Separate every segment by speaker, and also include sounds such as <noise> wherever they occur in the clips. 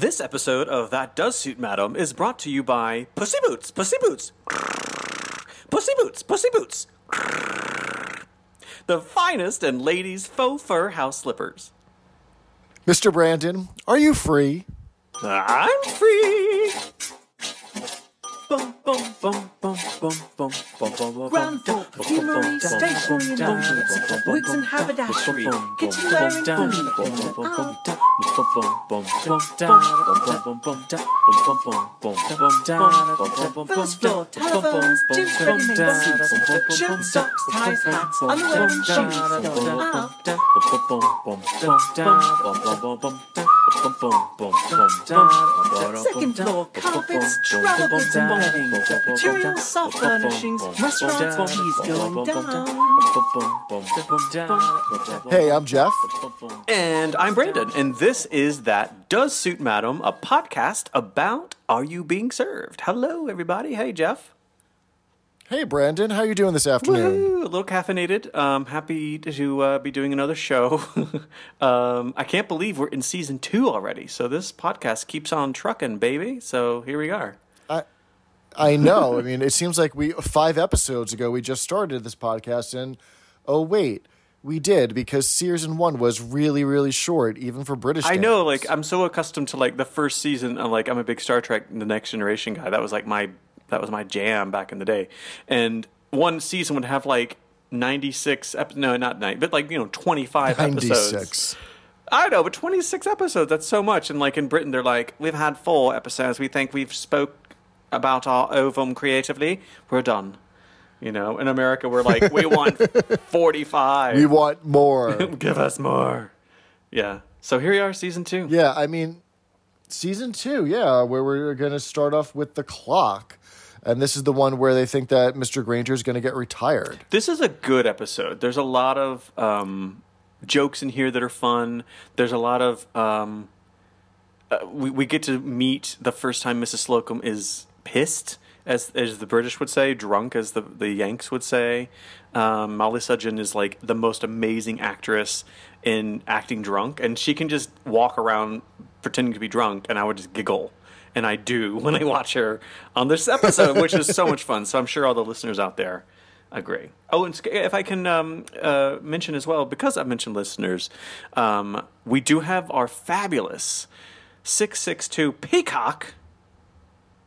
Speaker 1: This episode of That Does Suit Madam is brought to you by Pussy Boots, Pussy Boots, Pussy Boots, Pussy Boots, the finest and ladies' faux fur house slippers.
Speaker 2: Mr. Brandon, are you free?
Speaker 1: I'm free.
Speaker 3: Floor, perfumery, stationery and lingerie, wigs and haberdashery, kitchen wearing furniture. First floor, telephones, gyms, ready-made suits, shirt, socks, ties, hats, underwear and shoes. Second floor, carpets, travel goods and bedding, materials, soft furnishings, restaurants, cheese going down.
Speaker 2: Hey, I'm Jeff.
Speaker 1: And I'm Brandon, and this is That Does Suit Madam, a podcast about Are You Being Served? Hello, everybody. Hey, Jeff.
Speaker 2: Hey, Brandon, how you doing this afternoon?
Speaker 1: Woo, a little caffeinated. Um, happy to uh, be doing another show. <laughs> um, I can't believe we're in season two already. So this podcast keeps on trucking, baby. So here we are.
Speaker 2: I know. I mean, it seems like we five episodes ago we just started this podcast, and oh wait, we did because season one was really, really short, even for British.
Speaker 1: I know,
Speaker 2: standards.
Speaker 1: like I'm so accustomed to like the first season. I'm like I'm a big Star Trek: The Next Generation guy. That was like my that was my jam back in the day. And one season would have like 96 episodes. no not 90 but like you know 25 episodes
Speaker 2: 96.
Speaker 1: I know, but 26 episodes, that's so much. And like in Britain, they're like, we've had four episodes. We think we've spoke about our ovum creatively. We're done. You know, in America, we're like, we want <laughs> 45.
Speaker 2: We want more. <laughs>
Speaker 1: Give us more. Yeah. So here we are, season two.
Speaker 2: yeah, I mean, season two, yeah, where we're going to start off with the clock. And this is the one where they think that Mr. Granger is going to get retired.
Speaker 1: This is a good episode. There's a lot of um, jokes in here that are fun. There's a lot of. Um, uh, we, we get to meet the first time Mrs. Slocombe is pissed, as as the British would say, drunk, as the, the Yanks would say. Um, Mollie Sugden is like the most amazing actress in acting drunk, and she can just walk around pretending to be drunk, and I would just giggle. And I do <laughs> when I watch her on this episode, which is so much fun. So I'm sure all the listeners out there agree. Oh, and if I can um, uh, mention as well, because I've mentioned listeners, um, we do have our fabulous 662 Peacock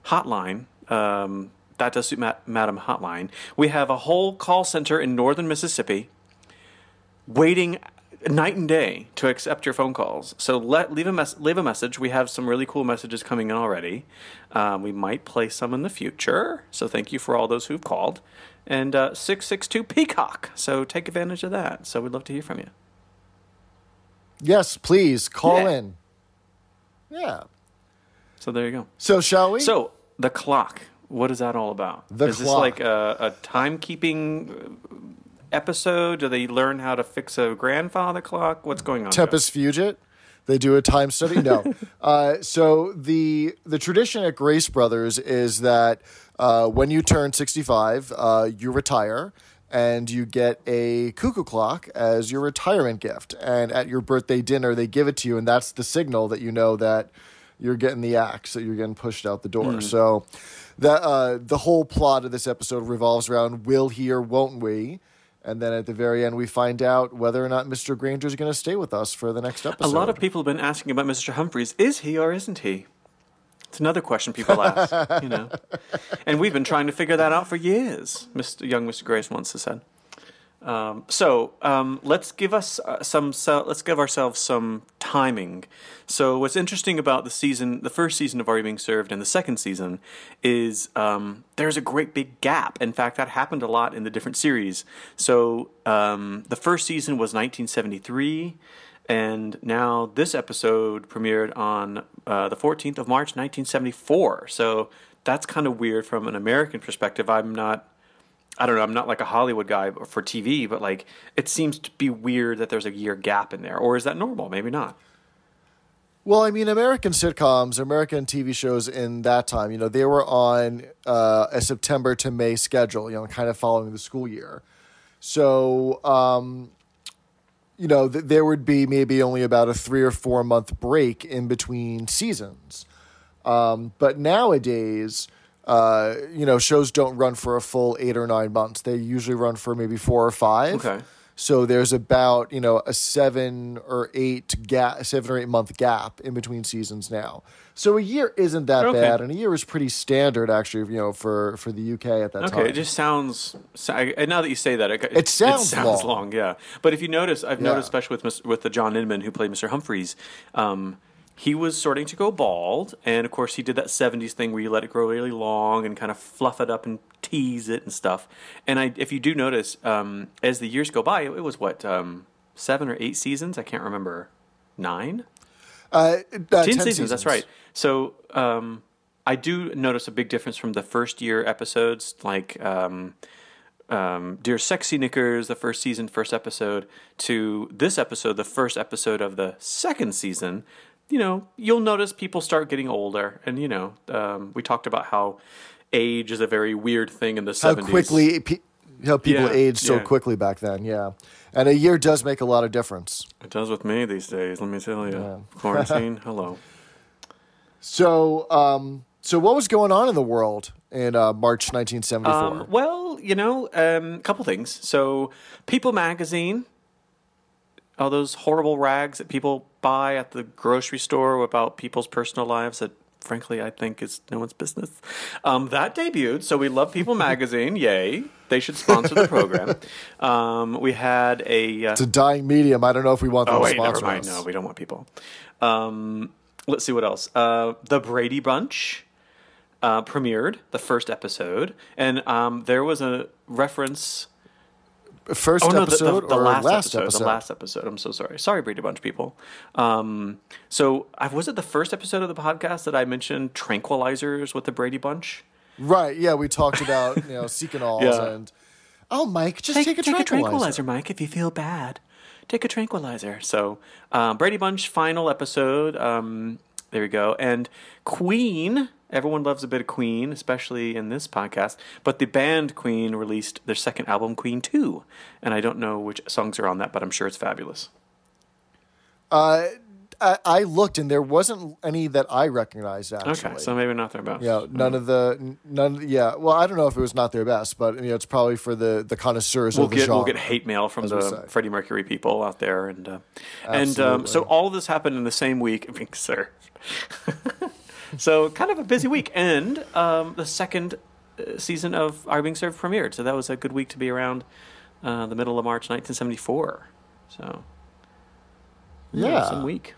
Speaker 1: hotline. Um, that does suit Ma- Madam Hotline. We have a whole call center in northern Mississippi waiting night and day to accept your phone calls. So let leave a mes- leave a message. We have some really cool messages coming in already. Um, we might play some in the future. So thank you for all those who've called. And uh, six six two Peacock. So take advantage of that. So we'd love to hear from you.
Speaker 2: Yes, please call
Speaker 1: Yeah.
Speaker 2: in. Yeah.
Speaker 1: So there you go.
Speaker 2: So, shall we?
Speaker 1: So the clock. What is that all about?
Speaker 2: The
Speaker 1: is this
Speaker 2: clock.
Speaker 1: like a, a timekeeping episode? Do they learn how to fix a grandfather clock? What's going on?
Speaker 2: Tempus Fugit. They do a time study. No. <laughs> uh, so the the tradition at Grace Brothers is that uh, when you turn sixty five, uh, you retire and you get a cuckoo clock as your retirement gift. And at your birthday dinner, they give it to you, and that's the signal that you know that you're getting the axe, that you're getting pushed out the door. So that uh, the whole plot of this episode revolves around will he or won't we? And then at the very end, we find out whether or not Mr. Granger is going to stay with us for the next episode.
Speaker 1: A lot of people have been asking about Mr. Humphries. Is he or isn't he? It's another question people ask, you know. <laughs> And we've been trying to figure that out for years, Mr. young Mr. Grace once has said. Um, so um, let's give us uh, some. So, let's give ourselves some timing. So what's interesting about the season, the first season of Are You Being Served, and the second season, is um, there's a great big gap. In fact, that happened a lot in the different series. So um, the first season was 1973, and now this episode premiered on uh, the 14th of March, 1974. So that's kind of weird from an American perspective. I'm not. I don't know. I'm not like a Hollywood guy for TV, but like it seems to be weird that there's a year gap in there, or is that normal? Maybe not.
Speaker 2: Well, I mean, American sitcoms, American TV shows in that time, you know, they were on uh, a September to May schedule, you know, kind of following the school year. So, um, you know, th- there would be maybe only about a three or four month break in between seasons. Um, but nowadays, uh, you know, shows don't run for a full eight or nine months. They usually run for maybe four or five.
Speaker 1: Okay.
Speaker 2: So there's about you know a seven or eight gap, seven or eight month gap in between seasons now. So a year isn't that
Speaker 1: Okay.
Speaker 2: bad, and a year is pretty standard actually. You know, for for the UK at that
Speaker 1: Okay,
Speaker 2: time.
Speaker 1: Okay, it just sounds. And now that you say that, it,
Speaker 2: It sounds long.
Speaker 1: long. Yeah, but if you notice, I've
Speaker 2: Yeah.
Speaker 1: noticed, especially with with the John Inman who played Mr. Humphries, um, he was starting to go bald, and of course he did that '70s thing where you let it grow really long and kind of fluff it up and tease it and stuff. And I, if you do notice, um, as the years go by, it, was what um, seven or eight seasons. I can't remember. Nine.
Speaker 2: uh, uh,
Speaker 1: 10, seasons, that's right. So um, I do notice a big difference from the first year episodes, like um, um, Dear Sexy Knickers, the first season, first episode, to this episode, the first episode of the second season. You know, you'll notice people start getting older, and you know, um, we talked about how age is a very weird thing in the
Speaker 2: How
Speaker 1: 70s.
Speaker 2: quickly pe- how people
Speaker 1: Yeah,
Speaker 2: aged so
Speaker 1: yeah.
Speaker 2: quickly back then. Yeah, and a year does make a lot of difference.
Speaker 1: it does with me these days. Let me tell you, <laughs> quarantine. hello.
Speaker 2: So, um, so what was going on in the world in uh, March 1974?
Speaker 1: Um, well, you know, a um, couple things. So, People Magazine, all those horrible rags that people buy at the grocery store about people's personal lives that, frankly, I think is no one's business. Um, that debuted. So, we love People <laughs> Magazine. Yay. They should sponsor the program. <laughs> Um, we had a. Uh,
Speaker 2: it's a dying medium. I don't know if we want them
Speaker 1: Oh
Speaker 2: to
Speaker 1: wait, never
Speaker 2: sponsor
Speaker 1: mind.
Speaker 2: us.
Speaker 1: No, we don't want people. Um, let's see what else. Uh, the Brady Bunch uh, premiered the first episode, and um, there was a reference.
Speaker 2: First
Speaker 1: Oh no, the,
Speaker 2: episode
Speaker 1: the, the
Speaker 2: or
Speaker 1: last,
Speaker 2: last
Speaker 1: episode, The last episode. I'm so sorry. Sorry, Brady Bunch people. Um, so I was it the first episode of the podcast that I mentioned tranquilizers with the Brady Bunch.
Speaker 2: Right. Yeah, we talked about you know <laughs> Seconals
Speaker 1: Yeah.
Speaker 2: and oh, Mike, just take, a, tranquilizer.
Speaker 1: Mike, if you feel bad. Take a tranquilizer. So, um, Brady Bunch final episode. Um, there we go. And Queen. Everyone loves a bit of Queen, especially in this podcast. But the band Queen released their second album, Queen Two, and I don't know which songs are on that, but I'm sure it's fabulous.
Speaker 2: Uh, I, I looked and there wasn't any that I recognized actually.
Speaker 1: Okay, so maybe not their best.
Speaker 2: Yeah, none of the none. Yeah, well, I don't know if it was not their best, but you know, it's probably for the the connoisseurs
Speaker 1: We'll
Speaker 2: of the
Speaker 1: get
Speaker 2: genre.
Speaker 1: we'll get hate mail from the. Freddie Mercury people out there, and uh, and um, so all of this happened in the same week. <laughs> I mean, sir. <laughs> so kind of a busy week, and um, the second uh, season of Are Being Served premiered. So that was a good week to be around uh, the middle of March, 1974. So
Speaker 2: Yeah.
Speaker 1: some week.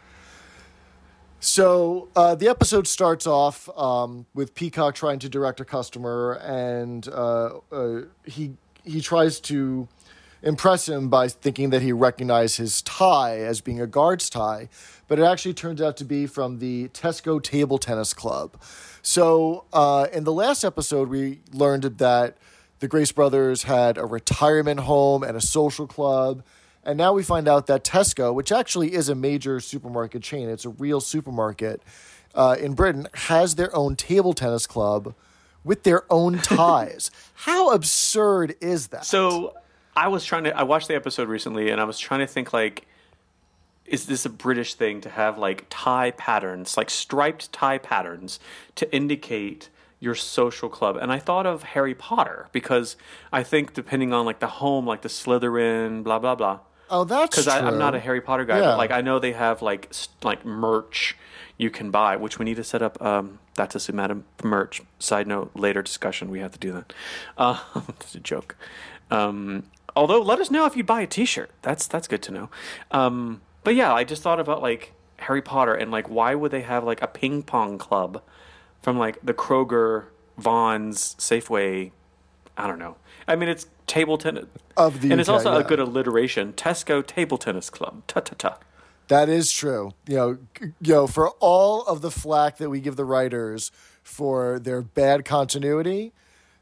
Speaker 2: So uh, the episode starts off um, with Peacock trying to direct a customer, and uh, uh, he he tries to impress him by thinking that he recognized his tie as being a guard's tie, but it actually turns out to be from the Tesco Table Tennis Club. So uh, in the last episode, we learned that the Grace Brothers had a retirement home and a social club. And now we find out that Tesco, which actually is a major supermarket chain, it's a real supermarket uh, in Britain, has their own table tennis club with their own <laughs> ties. How absurd is that?
Speaker 1: So I was trying to. I watched the episode recently, and I was trying to think like, is this a British thing to have like tie patterns, like striped tie patterns, to indicate your social club? And I thought of Harry Potter because I think depending on like the home, like the Slytherin, blah blah blah.
Speaker 2: oh, that's
Speaker 1: Because I'm not a Harry Potter guy,
Speaker 2: Yeah.
Speaker 1: but like I know they have like like merch you can buy, which we need to set up. Um, that's a Sumata merch. Side note, later discussion. We have to do that. <laughs> Uh, that's a joke. Um, although, let us know if you buy a T-shirt. That's that's good to know. Um, but yeah, I just thought about like Harry Potter and like why would they have like a ping pong club from like the Kroger, Vons, Safeway. I don't know. I mean, it's table tennis
Speaker 2: Of the
Speaker 1: and it's
Speaker 2: UK,
Speaker 1: also a good alliteration. Tesco Table Tennis Club. Ta ta ta.
Speaker 2: That is true. You know, you know, for all of the flack that we give the writers for their bad continuity,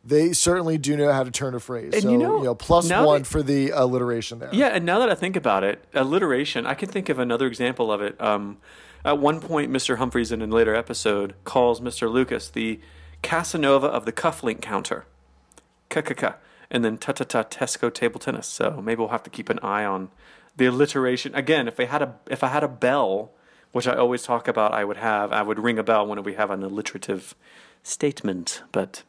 Speaker 2: they certainly do know how to turn a phrase.
Speaker 1: And
Speaker 2: so,
Speaker 1: you know,
Speaker 2: plus
Speaker 1: now
Speaker 2: one
Speaker 1: that-
Speaker 2: for the alliteration there.
Speaker 1: Yeah, and now that I think about it, alliteration, I can think of another example of it. Um, at one point, Mr. Humphries, in a later episode, calls Mr. Lucas the Casanova of the cufflink counter. Ka-ka-ka. And then ta-ta-ta Tesco table tennis. So maybe we'll have to keep an eye on the alliteration again. If I had a if I had a bell, which I always talk about, I would have. I would ring a bell when we have an alliterative statement. But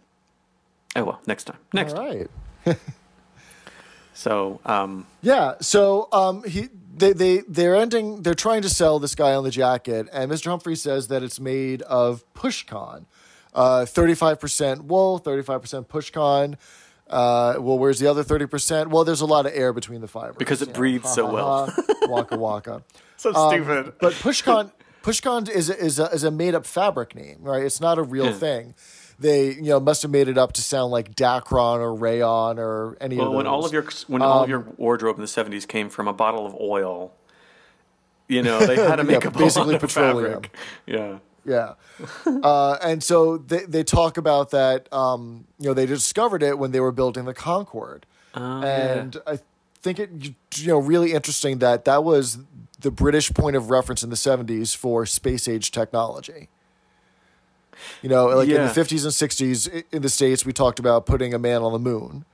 Speaker 1: oh well, next time. Next.
Speaker 2: All right. <laughs>
Speaker 1: So um,
Speaker 2: Yeah. So um, he they they they're ending. They're trying to sell this guy on the jacket, and Mr. Humphrey says that it's made of pushcon, thirty five percent wool, thirty five percent pushcon. Uh, well, where's the other thirty percent? Well, there's a lot of air between the fibers
Speaker 1: Because it
Speaker 2: you know.
Speaker 1: breathes so well. <laughs>
Speaker 2: waka waka.
Speaker 1: so
Speaker 2: Um,
Speaker 1: stupid.
Speaker 2: But pushcon pushcon is a, is a, is a made up fabric name, right? It's not a real
Speaker 1: Yeah.
Speaker 2: thing. They you know must have made it up to sound like Dacron or Rayon or any
Speaker 1: Well,
Speaker 2: of those.
Speaker 1: when all of your when all of your
Speaker 2: Um,
Speaker 1: wardrobe in the seventies came from a bottle of oil, you know they had to <laughs> make
Speaker 2: Yeah,
Speaker 1: up
Speaker 2: basically
Speaker 1: a
Speaker 2: petroleum.
Speaker 1: fabric. Yeah.
Speaker 2: Yeah. <laughs> uh, and so they, they talk about that, um, you know, they discovered it when they were building the Concorde.
Speaker 1: Oh,
Speaker 2: and I think it, you know, really interesting that that was the British point of reference in the 70s for space age technology. You know, like in the 50s and 60s in the States, we talked about putting a man on the moon.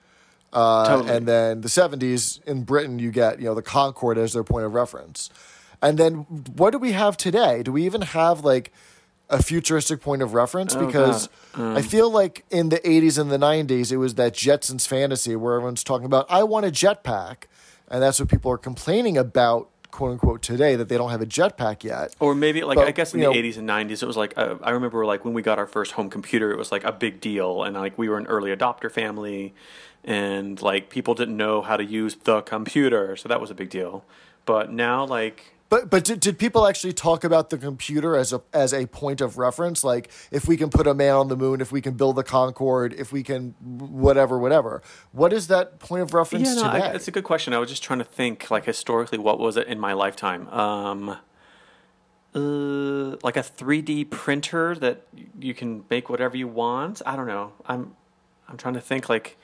Speaker 2: Uh,
Speaker 1: Totally.
Speaker 2: And then the 70s in Britain, you get, you know, the Concorde as their point of reference. And then what do we have today? Do we even have like a futuristic point of reference?
Speaker 1: Oh,
Speaker 2: because
Speaker 1: Um,
Speaker 2: I feel like in the 80s and the 90s, it was that Jetsons fantasy where everyone's talking about, I want a jetpack. And that's what people are complaining about, quote unquote, today, that they don't have a jetpack yet.
Speaker 1: Or maybe like
Speaker 2: But,
Speaker 1: I guess in the
Speaker 2: know-
Speaker 1: eighties and nineties, it was like uh, I remember like when we got our first home computer, it was like a big deal, and like we were an early adopter family, and like people didn't know how to use the computer, so that was a big deal. But now, like
Speaker 2: But but did, did people actually talk about the computer as a as a point of reference? Like if we can put a man on the moon, if we can build the Concorde, if we can whatever whatever. What is that point of reference
Speaker 1: yeah, no,
Speaker 2: today?
Speaker 1: I, it's a good question. I was just trying to think like historically, what was it in my lifetime? Um, uh, like a three D printer that you can make whatever you want. I don't know. I'm I'm trying to think like.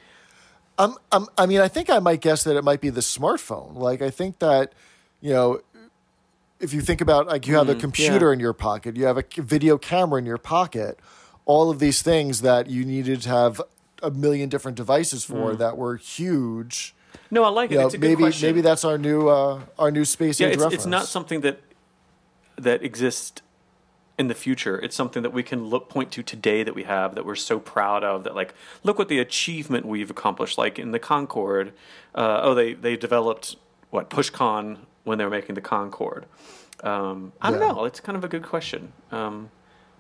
Speaker 2: I'm, I'm, I mean, I think I might guess that it might be the smartphone. Like, I think that, you know, if you think about like you have a computer
Speaker 1: yeah.
Speaker 2: in your pocket, you have a video camera in your pocket, all of these things that you needed to have a million different devices for that were huge.
Speaker 1: No, I like it.
Speaker 2: Know, maybe
Speaker 1: question.
Speaker 2: maybe that's our new uh, our new space
Speaker 1: yeah,
Speaker 2: age
Speaker 1: it's, it's not something that that exists in the future. It's something that we can look point to today that we have that we're so proud of. That like, look what the achievement we've accomplished. Like in the Concorde, uh, oh, they they developed what PushCon when they were making the Concorde. Um, I don't
Speaker 2: Yeah.
Speaker 1: know. It's kind of a good question. Um,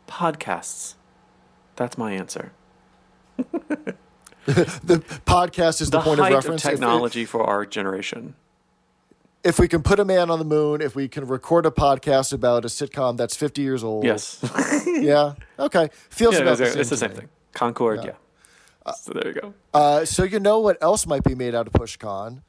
Speaker 1: podcasts. That's my answer. <laughs>
Speaker 2: the podcast is the,
Speaker 1: The
Speaker 2: point of
Speaker 1: height of,
Speaker 2: reference. If-
Speaker 1: technology for our generation.
Speaker 2: If, we can put a man on the moon, if we can record a podcast about a sitcom that's 50 years old.
Speaker 1: Yes. <laughs>
Speaker 2: Yeah. Okay. Feels
Speaker 1: yeah,
Speaker 2: about
Speaker 1: it's,
Speaker 2: the same.
Speaker 1: it's the same
Speaker 2: me.
Speaker 1: thing. Concorde, yeah. so there you go.
Speaker 2: Uh, so you know what else might be made out of PushCon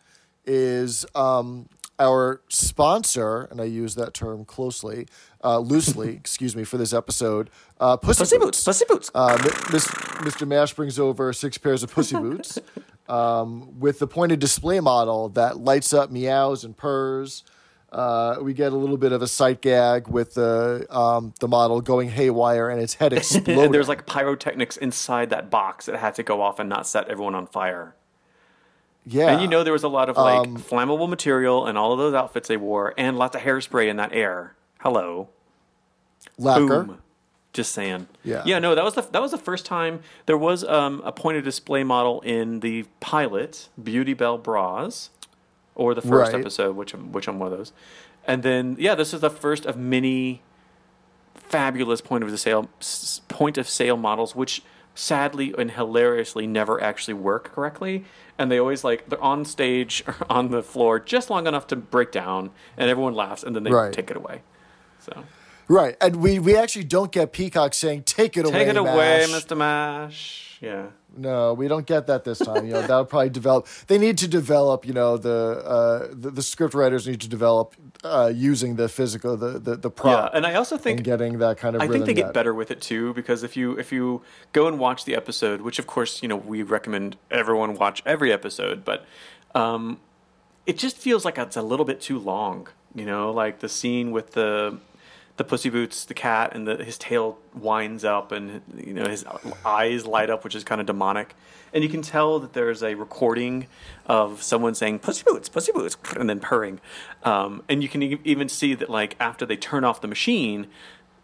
Speaker 2: is um, our sponsor, and I use that term closely, uh, loosely, <laughs> excuse me, for this episode, uh, Pussy,
Speaker 1: Pussy
Speaker 2: Boots.
Speaker 1: boots, pussy boots.
Speaker 2: Uh, Miss, Mr. Mash brings over six pairs of pussy boots <laughs> um, with the pointed display model that lights up, meows, and purrs. Uh, we get a little bit of a sight gag with the um, the model going haywire and its head exploding. <laughs>
Speaker 1: and there's like pyrotechnics inside that box that had to go off and not set everyone on fire.
Speaker 2: Yeah,
Speaker 1: And you know there was a lot of like
Speaker 2: Um,
Speaker 1: flammable material and all of those outfits they wore, and lots of hairspray in that air. Hello,
Speaker 2: lacquer.
Speaker 1: boom. Just saying.
Speaker 2: Yeah.
Speaker 1: Yeah. No, that was the that was the first time there was um, a of display model in the pilot Beauty Bell bras, or the first
Speaker 2: Right.
Speaker 1: episode, which I'm which I'm one of those. And then yeah, this is the first of many fabulous point of the sale point of sale models, which sadly and hilariously never actually work correctly. And they always like they're on stage or <laughs> on the floor just long enough to break down, and everyone laughs, and then they
Speaker 2: Right.
Speaker 1: take it away. So
Speaker 2: Right, and we we actually don't get Peacock saying "Take it away,
Speaker 1: take it away,
Speaker 2: Mash."
Speaker 1: Mr. Mash. Yeah.
Speaker 2: No, we don't get that this time. You know, that'll probably develop. They need to develop. You know, the uh, the, the script writers need to develop uh, using the physical, the the, the
Speaker 1: Yeah, and I also think
Speaker 2: getting that kind of.
Speaker 1: I think they get
Speaker 2: yet.
Speaker 1: better with it too because if you if you go and watch the episode, which of course you know we recommend everyone watch every episode, but um, it just feels like it's a little bit too long. You know, like the scene with the the Pussy Boots, the cat, and the, his tail winds up, and you know his eyes light up, which is kind of demonic. And you can tell that there's a recording of someone saying "Pussy Boots, Pussy Boots," and then purring. Um, and you can e- even see that, like after they turn off the machine,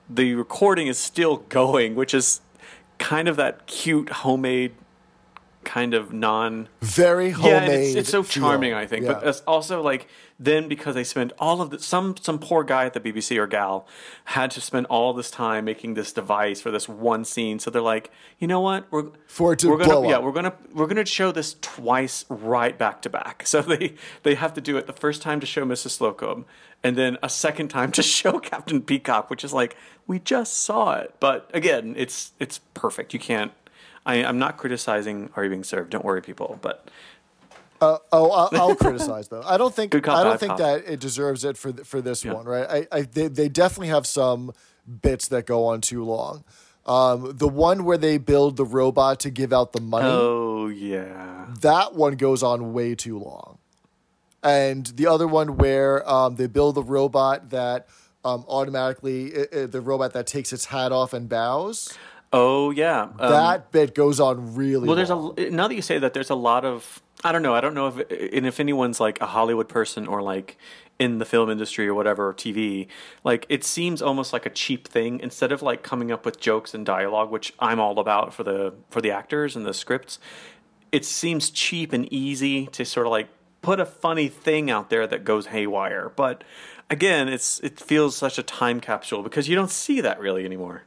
Speaker 1: the recording is still going, which is kind of that cute homemade kind of non
Speaker 2: Very homemade.
Speaker 1: yeah, and it's, it's so charming, I think. But
Speaker 2: Yeah.
Speaker 1: it's also like then because they spent all of the some some poor guy at the BBC or gal had to spend all this time making this device for this one scene. So they're like, you know what, we're
Speaker 2: For it to
Speaker 1: we're gonna
Speaker 2: blow
Speaker 1: yeah
Speaker 2: up.
Speaker 1: we're gonna we're gonna show this twice right back to back. <laughs> So they they have to do it the first time to show Mrs. Slocombe, and then a second time to <laughs> show Captain Peacock, which is like we just saw it. But again, it's it's perfect. You can't. I, I'm not criticizing Are You Being Served. Don't worry, people. But
Speaker 2: Uh, oh, I'll, I'll criticize though. I don't think
Speaker 1: cop,
Speaker 2: I don't think
Speaker 1: cop.
Speaker 2: that it deserves it for th- for this
Speaker 1: Yeah.
Speaker 2: one, right? I, I they, they definitely have some bits that go on too long. Um, the one where they build the robot to give out the money,
Speaker 1: oh yeah.
Speaker 2: that one goes on way too long. And the other one where um, they build the robot that um, automatically i i the robot that takes its hat off and bows.
Speaker 1: Oh yeah. Um,
Speaker 2: that bit goes on really
Speaker 1: well, there's
Speaker 2: long.
Speaker 1: a now that you say that, there's a lot of I don't know. I don't know if and if anyone's like a Hollywood person or like in the film industry or whatever or TV. Like it seems almost like a cheap thing instead of like coming up with jokes and dialogue, which I'm all about for the for the actors and the scripts. It seems cheap and easy to sort of like put a funny thing out there that goes haywire. But again, it's it feels such a time capsule because you don't see that really anymore.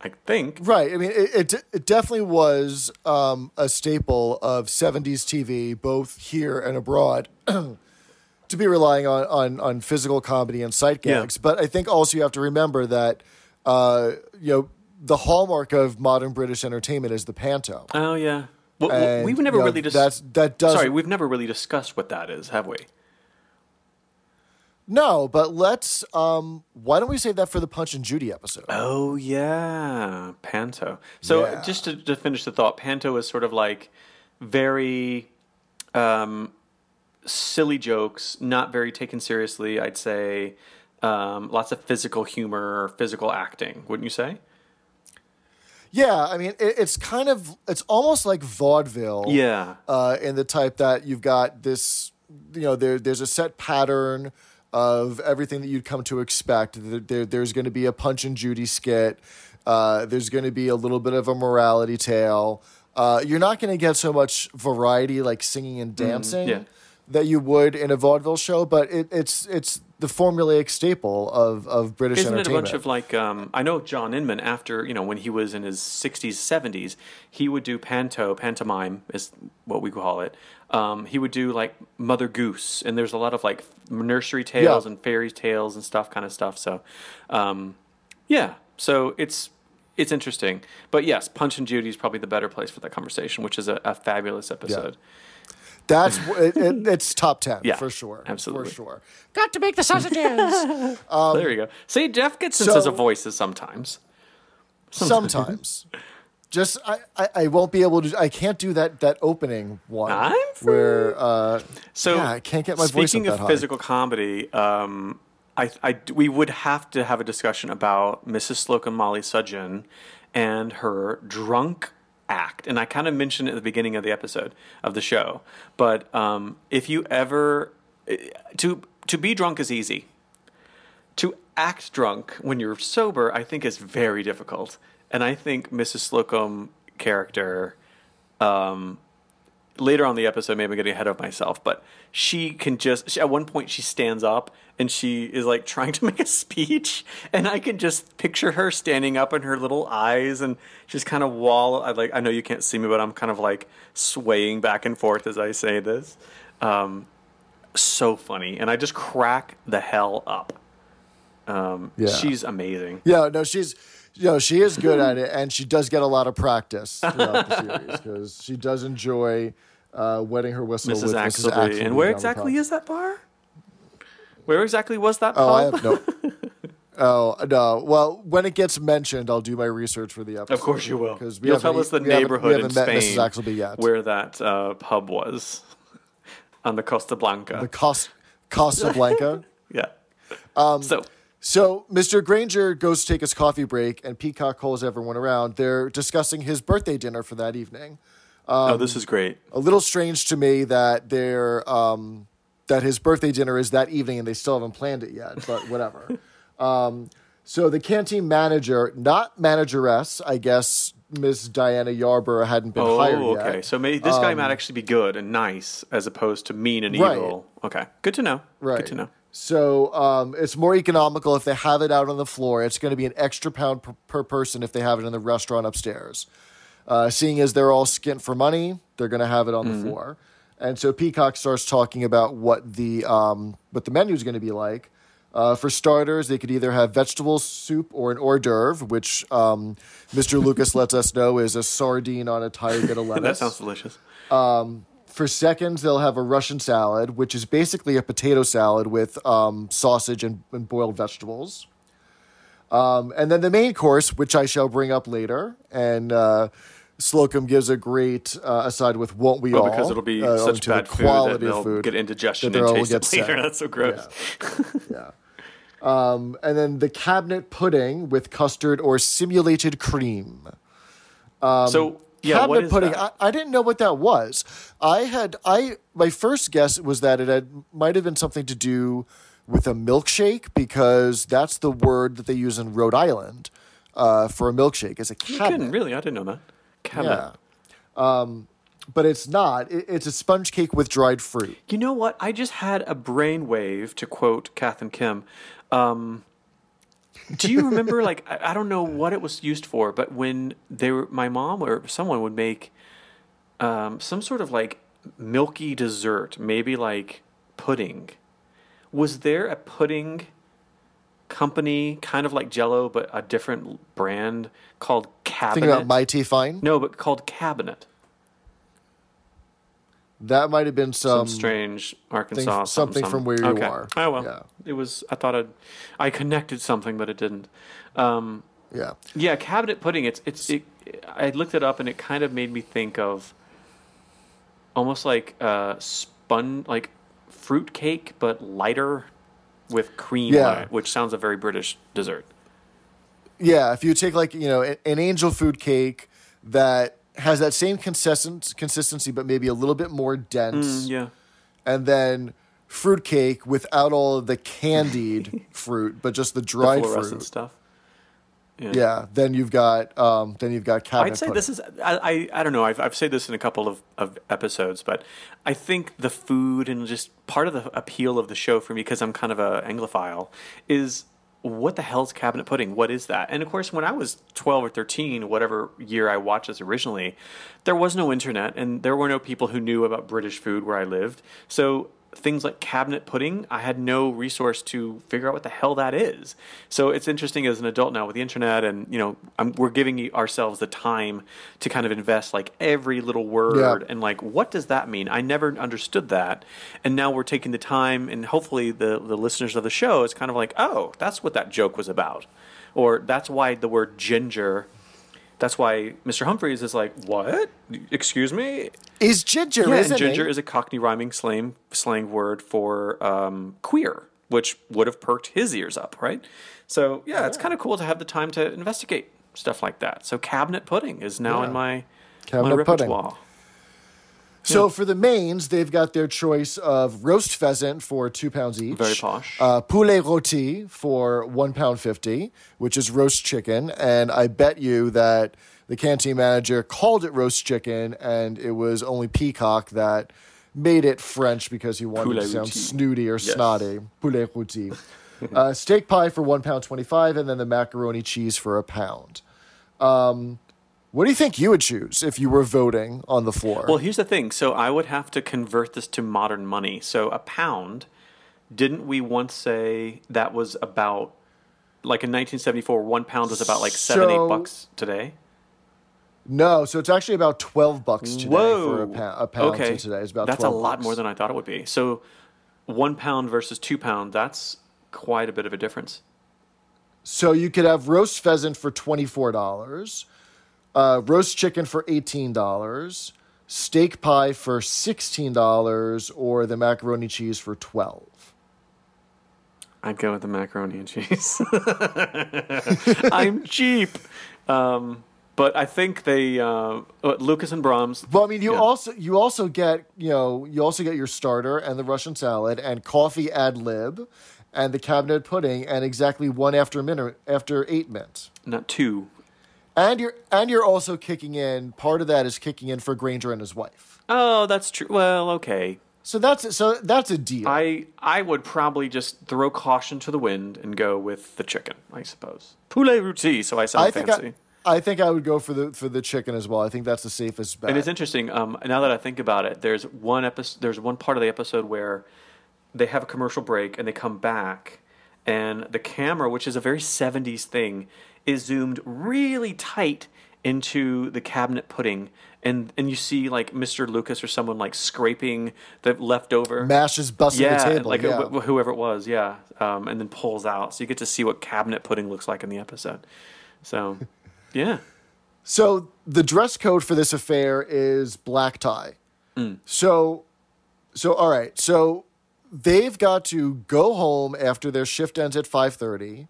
Speaker 1: I think.
Speaker 2: Right. I mean, it, it, it definitely was um, a staple of 70s TV, both here and abroad, <clears throat> to be relying on, on, on physical comedy and sight
Speaker 1: Yeah.
Speaker 2: gags. But I think also you have to remember that, uh, you know, the hallmark of modern British entertainment is the panto.
Speaker 1: Oh yeah. Well,
Speaker 2: And,
Speaker 1: we've never
Speaker 2: you know,
Speaker 1: really dis-
Speaker 2: that's- that does-
Speaker 1: Sorry, we've never really discussed what that is, have we?
Speaker 2: No, but let's. Um, why don't we save that for the Punch and Judy episode?
Speaker 1: Oh yeah, Panto. So
Speaker 2: Yeah.
Speaker 1: just to, to finish the thought, Panto is sort of like very um, silly jokes, not very taken seriously. I'd say um, lots of physical humor, physical acting. Wouldn't you say?
Speaker 2: Yeah, I mean, it, it's kind of. It's almost like vaudeville.
Speaker 1: Yeah.
Speaker 2: uh, in the type that you've got this, you know, there there's a set pattern of everything that you'd come to expect. There, there- there's going to be a Punch and Judy skit. Uh, there's going to be a little bit of a morality tale. Uh, you're not going to get so much variety like singing and dancing
Speaker 1: yeah.
Speaker 2: that you would in a vaudeville show, but it, it's it's the formulaic staple of, of British
Speaker 1: Isn't it a bunch of like um, I know John Inman after you know when he was in his sixties seventies he would do panto pantomime is what we call it. Um, he would do like Mother Goose and there's a lot of like nursery tales
Speaker 2: Yeah.
Speaker 1: and fairy tales and stuff kind of stuff. So um, yeah, so it's it's interesting. But yes, Punch and Judy is probably the better place for that conversation, which is a, a fabulous episode.
Speaker 2: That's it, it, <laughs> it's top ten
Speaker 1: Yeah,
Speaker 2: for sure.
Speaker 1: absolutely.
Speaker 2: for sure.
Speaker 3: Got to make the sausages. <laughs>
Speaker 1: there you go. See, Jeff gets
Speaker 2: so-
Speaker 1: sense of voices sometimes.
Speaker 2: sometimes. Just I, I, I won't be able to. I can't do that that opening one
Speaker 1: I'm
Speaker 2: where uh,
Speaker 1: So
Speaker 2: yeah, I can't get my voice
Speaker 1: speaking
Speaker 2: up
Speaker 1: of
Speaker 2: that high.
Speaker 1: physical comedy, um, I, I, we would have to have a discussion about Mrs. Slocombe Mollie Sugden and her drunk act. And I kind of mentioned at the beginning of the episode of the show. But um, if you ever to to be drunk is easy. To act drunk when you're sober, I think is very difficult. And I think Mrs. Slocombe character um, later on the episode, maybe I'm getting ahead of myself, but she can just she, at one point she stands up and she is like trying to <laughs> make a speech, and I can just picture her standing up and her little eyes and just kind of wall. I like I know you can't see me, but I'm kind of like swaying back and forth as I say this. Um, so funny, and I just crack the hell up. Um,
Speaker 2: Yeah.
Speaker 1: she's amazing.
Speaker 2: Yeah, no, she's you know she is good at it, and she does get a lot of practice throughout the <laughs> series because she does enjoy uh, wetting her whistle
Speaker 1: Mrs.
Speaker 2: with
Speaker 1: Axelby.
Speaker 2: Mrs. Axelby.
Speaker 1: And where exactly is that bar? Where exactly was that
Speaker 2: Oh, I
Speaker 1: pub?
Speaker 2: have no. <laughs> Oh no! Well, when it gets mentioned, I'll do my research for the episode.
Speaker 1: Of course you will.
Speaker 2: Because we
Speaker 1: You'll
Speaker 2: haven't
Speaker 1: tell us the
Speaker 2: we haven't- haven't
Speaker 1: in
Speaker 2: met
Speaker 1: Spain
Speaker 2: Mrs. Axelby yet.
Speaker 1: where that uh, pub was <laughs> on the Costa Blanca.
Speaker 2: the Costa, Costa Blanca. <laughs>
Speaker 1: yeah. so
Speaker 2: So Mr. Granger goes to take his coffee break, and Peacock calls everyone around. They're discussing his birthday dinner for that evening.
Speaker 1: Oh, this is great.
Speaker 2: A little strange to me that they're um, that his birthday dinner is that evening, and they still haven't planned it yet. But <laughs> whatever. um, so the canteen manager, not manageress, I guess Miss Diana Yarborough hadn't been
Speaker 1: Oh,
Speaker 2: hired
Speaker 1: okay.
Speaker 2: yet.
Speaker 1: So maybe this guy might actually be good and nice as opposed to mean and
Speaker 2: Right.
Speaker 1: evil. Okay, good to know.
Speaker 2: Right.
Speaker 1: Good to know.
Speaker 2: So um, it's more economical if they have it out on the floor. It's going to be an extra pound per, per person if they have it in the restaurant upstairs. Uh, seeing as they're all skint for money, they're going to have it on the floor. And so Peacock starts talking about what the um, what the menu is going to be like. Uh, for starters, they could either have vegetable soup or an hors d'oeuvre, which um, Mr. <laughs> Lucas lets us know is a sardine on a tire bit of lettuce.
Speaker 1: That sounds delicious.
Speaker 2: For seconds, they'll have a Russian salad, which is basically a potato salad with um, sausage and, and boiled vegetables. Um, and then the main course, which I shall bring up later, and uh, Slocombe gives a great uh, aside with "Won't we
Speaker 1: Oh,
Speaker 2: all?"
Speaker 1: because it'll be
Speaker 2: uh,
Speaker 1: such bad food that
Speaker 2: quality food
Speaker 1: get indigestion
Speaker 2: that
Speaker 1: and taste
Speaker 2: get
Speaker 1: it later. That's so gross.
Speaker 2: yeah. Um, and then the cabinet pudding with custard or simulated cream.
Speaker 1: so yeah,
Speaker 2: cabinet
Speaker 1: is
Speaker 2: pudding. I, I didn't know what that was. I had I my first guess was that it had might have been something to do with a milkshake because that's the word that they use in Rhode Island uh, for a milkshake as a
Speaker 1: You
Speaker 2: cabinet.
Speaker 1: couldn't really. I didn't know that. Cabinet.
Speaker 2: Yeah. Um, but it's not. It, it's a sponge cake with dried fruit.
Speaker 1: You know what? I just had a brainwave to quote Kath and Kim. Um, do you remember? <laughs> like, I, I don't know what it was used for, but when they were, my mom or someone would make um, some sort of like milky dessert, maybe like pudding. Was there a pudding company, kind of like Jello, but a different brand called Cabinet?
Speaker 2: Thinking about My-T-Fine.
Speaker 1: no, but called Cabinet.
Speaker 2: That might have been some.
Speaker 1: some strange Arkansas
Speaker 2: something from where you
Speaker 1: okay.
Speaker 2: are.
Speaker 1: Oh well,
Speaker 2: Yeah.
Speaker 1: it was. I thought I'd, I connected something, but it didn't. Um,
Speaker 2: yeah.
Speaker 1: yeah, cabinet pudding. It's it's. It, I looked it up, and it kind of made me think of almost like uh, spun like fruit cake, but lighter with cream
Speaker 2: Yeah.
Speaker 1: on it, which sounds a very British dessert.
Speaker 2: Yeah, if you take like you know an angel food cake that has that same consistent consistency, but maybe a little bit more dense,
Speaker 1: Mm, yeah.
Speaker 2: and then fruit cake without all of the candied <laughs> fruit, but just the
Speaker 1: The
Speaker 2: dried
Speaker 1: fluorescent
Speaker 2: fruit.
Speaker 1: stuff.
Speaker 2: Yeah, then you've got um, then you've got cabinet.
Speaker 1: I'd say
Speaker 2: pudding.
Speaker 1: this is I, I I don't know I've I've said this in a couple of, of episodes, but I think the food and just part of the appeal of the show for me because I'm kind of a Anglophile is what the hell's cabinet pudding? What is that? And of course, when I was 12 or 13, whatever year I watched this originally, there was no internet and there were no people who knew about British food where I lived. So things like cabinet pudding, I had no resource to figure out what the hell that is. So it's interesting as an adult now with the internet, and you know, I'm, we're giving ourselves the time to kind of invest like every little word
Speaker 2: Yeah.
Speaker 1: and like what does that mean? I never understood that, and now we're taking the time, and hopefully the the listeners of the show is kind of like, oh, that's what that joke was about, or that's why the word ginger. That's why Mr. Humphries is like, what? Excuse me?
Speaker 2: is ginger,
Speaker 1: Yeah, and ginger
Speaker 2: it?
Speaker 1: is a Cockney rhyming slang slang word for um, queer, which would have perked his ears up, right? So yeah, it's kind of cool to have the time to investigate stuff like that. So cabinet pudding is now in my
Speaker 2: Cabinet
Speaker 1: my
Speaker 2: pudding. So for the mains, they've got their choice of roast pheasant for two pounds each.
Speaker 1: Very posh.
Speaker 2: Uh, poulet rôti for one pound fifty, which is roast chicken, and I bet you that the canteen manager called it roast chicken, and it was only Peacock that made it French because he wanted
Speaker 1: Poulet
Speaker 2: to sound
Speaker 1: rôti.
Speaker 2: snooty or
Speaker 1: Yes.
Speaker 2: snotty. Poulet rôti. uh, steak pie for one pound twenty-five, and then the macaroni cheese for a pound. Um, what do you think you would choose if you were voting on the floor?
Speaker 1: Well, here's the thing. So I would have to convert this to modern money. So a pound, didn't we once say that was about like in 1974, one pound was about like seven,
Speaker 2: So-
Speaker 1: eight bucks today?
Speaker 2: No, so it's actually about twelve bucks today for a, pa- a pound.
Speaker 1: okay.
Speaker 2: So today is about
Speaker 1: that's a lot
Speaker 2: bucks.
Speaker 1: more than I thought it would be. So one pound versus two pound, that's quite a bit of a difference.
Speaker 2: So you could have roast pheasant for twenty four dollars, uh, roast chicken for eighteen dollars, steak pie for sixteen dollars, or the macaroni cheese for twelve.
Speaker 1: I'd go with the macaroni and cheese. <laughs> I'm cheap. Um, but I think they uh, uh, Lucas and Brahms.
Speaker 2: Well, I mean, you
Speaker 1: Yeah.
Speaker 2: also you also get you know you also get your starter and the Russian salad and coffee ad lib, and the cabinet pudding and exactly one after minute after eight minutes.
Speaker 1: not two.
Speaker 2: And you're and you're also kicking in. Part of that is kicking in for Granger and his wife.
Speaker 1: Oh, that's true. Well, okay.
Speaker 2: So that's so that's a deal.
Speaker 1: I I would probably just throw caution to the wind and go with the chicken. I suppose poulet rôti. So I sound
Speaker 2: I think
Speaker 1: fancy.
Speaker 2: I, I think I would go for the for the chicken as well. I think that's the safest bet.
Speaker 1: And it's interesting. Um, now that I think about it, there's one episode. There's one part of the episode where they have a commercial break and they come back, and the camera, which is a very '70s thing, is zoomed really tight into the cabinet pudding, and and you see like Mr. Lucas or someone like scraping the leftover
Speaker 2: Mashes busting
Speaker 1: yeah,
Speaker 2: the table.
Speaker 1: like
Speaker 2: yeah.
Speaker 1: wh- whoever it was, yeah, um, and then pulls out, so you get to see what cabinet pudding looks like in the episode. So, <laughs> yeah.
Speaker 2: So the dress code for this affair is black tie. So, so all right. So they've got to go home after their shift ends at five thirty.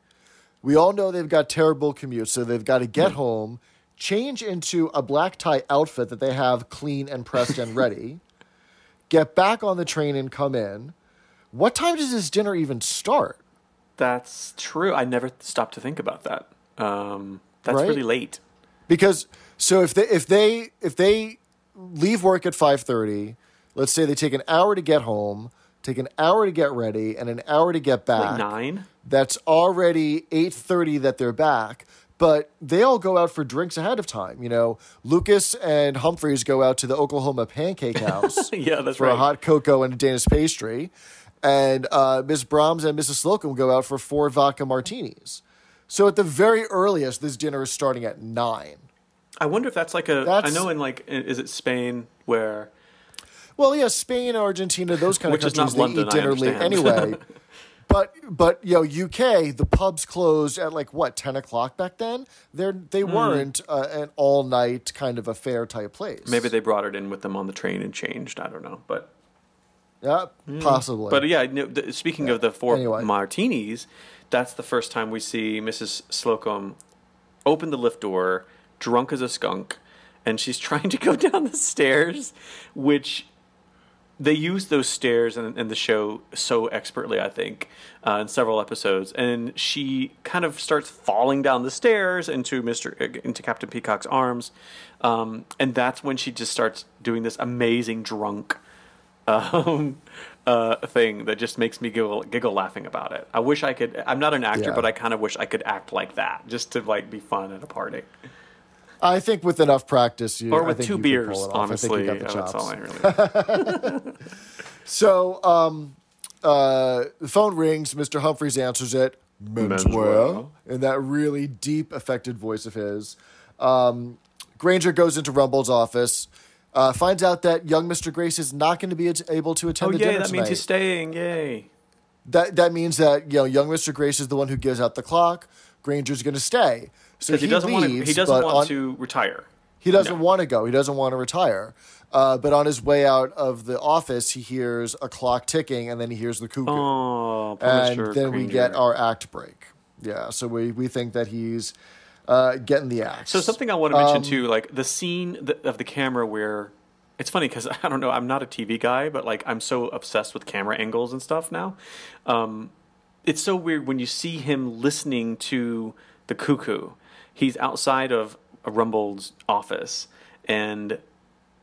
Speaker 2: We all know they've got terrible commutes, so they've got to get home, change into a black tie outfit that they have clean and pressed and <laughs> ready, get back on the train and come in. What time does this dinner even start?
Speaker 1: That's true. I never stopped to think about that. Um, that's
Speaker 2: Right?
Speaker 1: really late.
Speaker 2: because so if they if they if they leave work at 5:30 let's say they take an hour to get home take an hour to get ready and an hour to get back
Speaker 1: Like nine.
Speaker 2: that's already 8:30 that they're back but they all go out for drinks ahead of time you know lucas and humphries go out to the oklahoma pancake <laughs> house
Speaker 1: Yeah, that's
Speaker 2: for
Speaker 1: right.
Speaker 2: a hot cocoa and a danish pastry and uh, miss brahms and mrs slocombe go out for four vodka martinis so at the very earliest this dinner is starting at 9
Speaker 1: I wonder if that's like a. I
Speaker 2: That's-
Speaker 1: know in like, is it Spain where?
Speaker 2: Well, yeah, Spain, Argentina, those kind
Speaker 1: Which
Speaker 2: of
Speaker 1: is not
Speaker 2: countries they
Speaker 1: London,
Speaker 2: eat dinner late anyway. <laughs> but but you know, UK, the pubs closed at like what ten o'clock back then. They're they
Speaker 1: Hmm.
Speaker 2: weren't uh, an all night kind of affair type place.
Speaker 1: Maybe they brought it in with them on the train and changed. I don't know, but
Speaker 2: yeah, possibly.
Speaker 1: But yeah, speaking of the four
Speaker 2: Anyway.
Speaker 1: martinis, that's the first time we see Mrs. Slocombe open the lift door, drunk as a skunk, and she's <laughs> trying to go down the stairs, which they use those stairs in, in the show so expertly, I think, uh, in several episodes. And she kind of starts falling down the stairs into Mister into Captain Peacock's arms, um, and that's when she just starts doing this amazing drunk um, <laughs> uh, thing that just makes me giggle, giggle laughing about it. I wish I could. I'm not an actor,
Speaker 2: Yeah.
Speaker 1: but I kind of wish I could act like that, just to like be fun at a party,
Speaker 2: I think with enough practice, you
Speaker 1: or with two beers. Honestly,
Speaker 2: I think you got the
Speaker 1: that's
Speaker 2: chops.
Speaker 1: all I really. <laughs>
Speaker 2: So, um, uh, the phone rings. Mr. Humphries answers it. Menswear. In that really deep, affected voice of his. Um, Granger goes into Rumbold's office, uh, finds out that young Mr. Grace is not going to be able to attend
Speaker 1: oh
Speaker 2: the
Speaker 1: yay!
Speaker 2: dinner
Speaker 1: That
Speaker 2: tonight.
Speaker 1: means he's staying. Yay!
Speaker 2: that that means that you know young Mr. Grace is the one who gives out the clock. Granger's going to stay. So
Speaker 1: Because he, doesn't want to. He doesn't want
Speaker 2: on-
Speaker 1: to retire.
Speaker 2: He doesn't
Speaker 1: No.
Speaker 2: want to go. He doesn't want to retire. Uh, but on his way out of the office, he hears a clock ticking, and then he hears the cuckoo,
Speaker 1: Oh,
Speaker 2: and
Speaker 1: Mr.
Speaker 2: then we get our act break. Yeah, so we we think that he's uh, getting the axe.
Speaker 1: So something I want to mention
Speaker 2: Um,
Speaker 1: too, like the scene of the camera where it's funny because <laughs> I don't know, I'm not a TV guy, but like I'm so obsessed with camera angles and stuff now. Um, it's so weird when you see him listening to the cuckoo. He's outside of Rumbold's office, and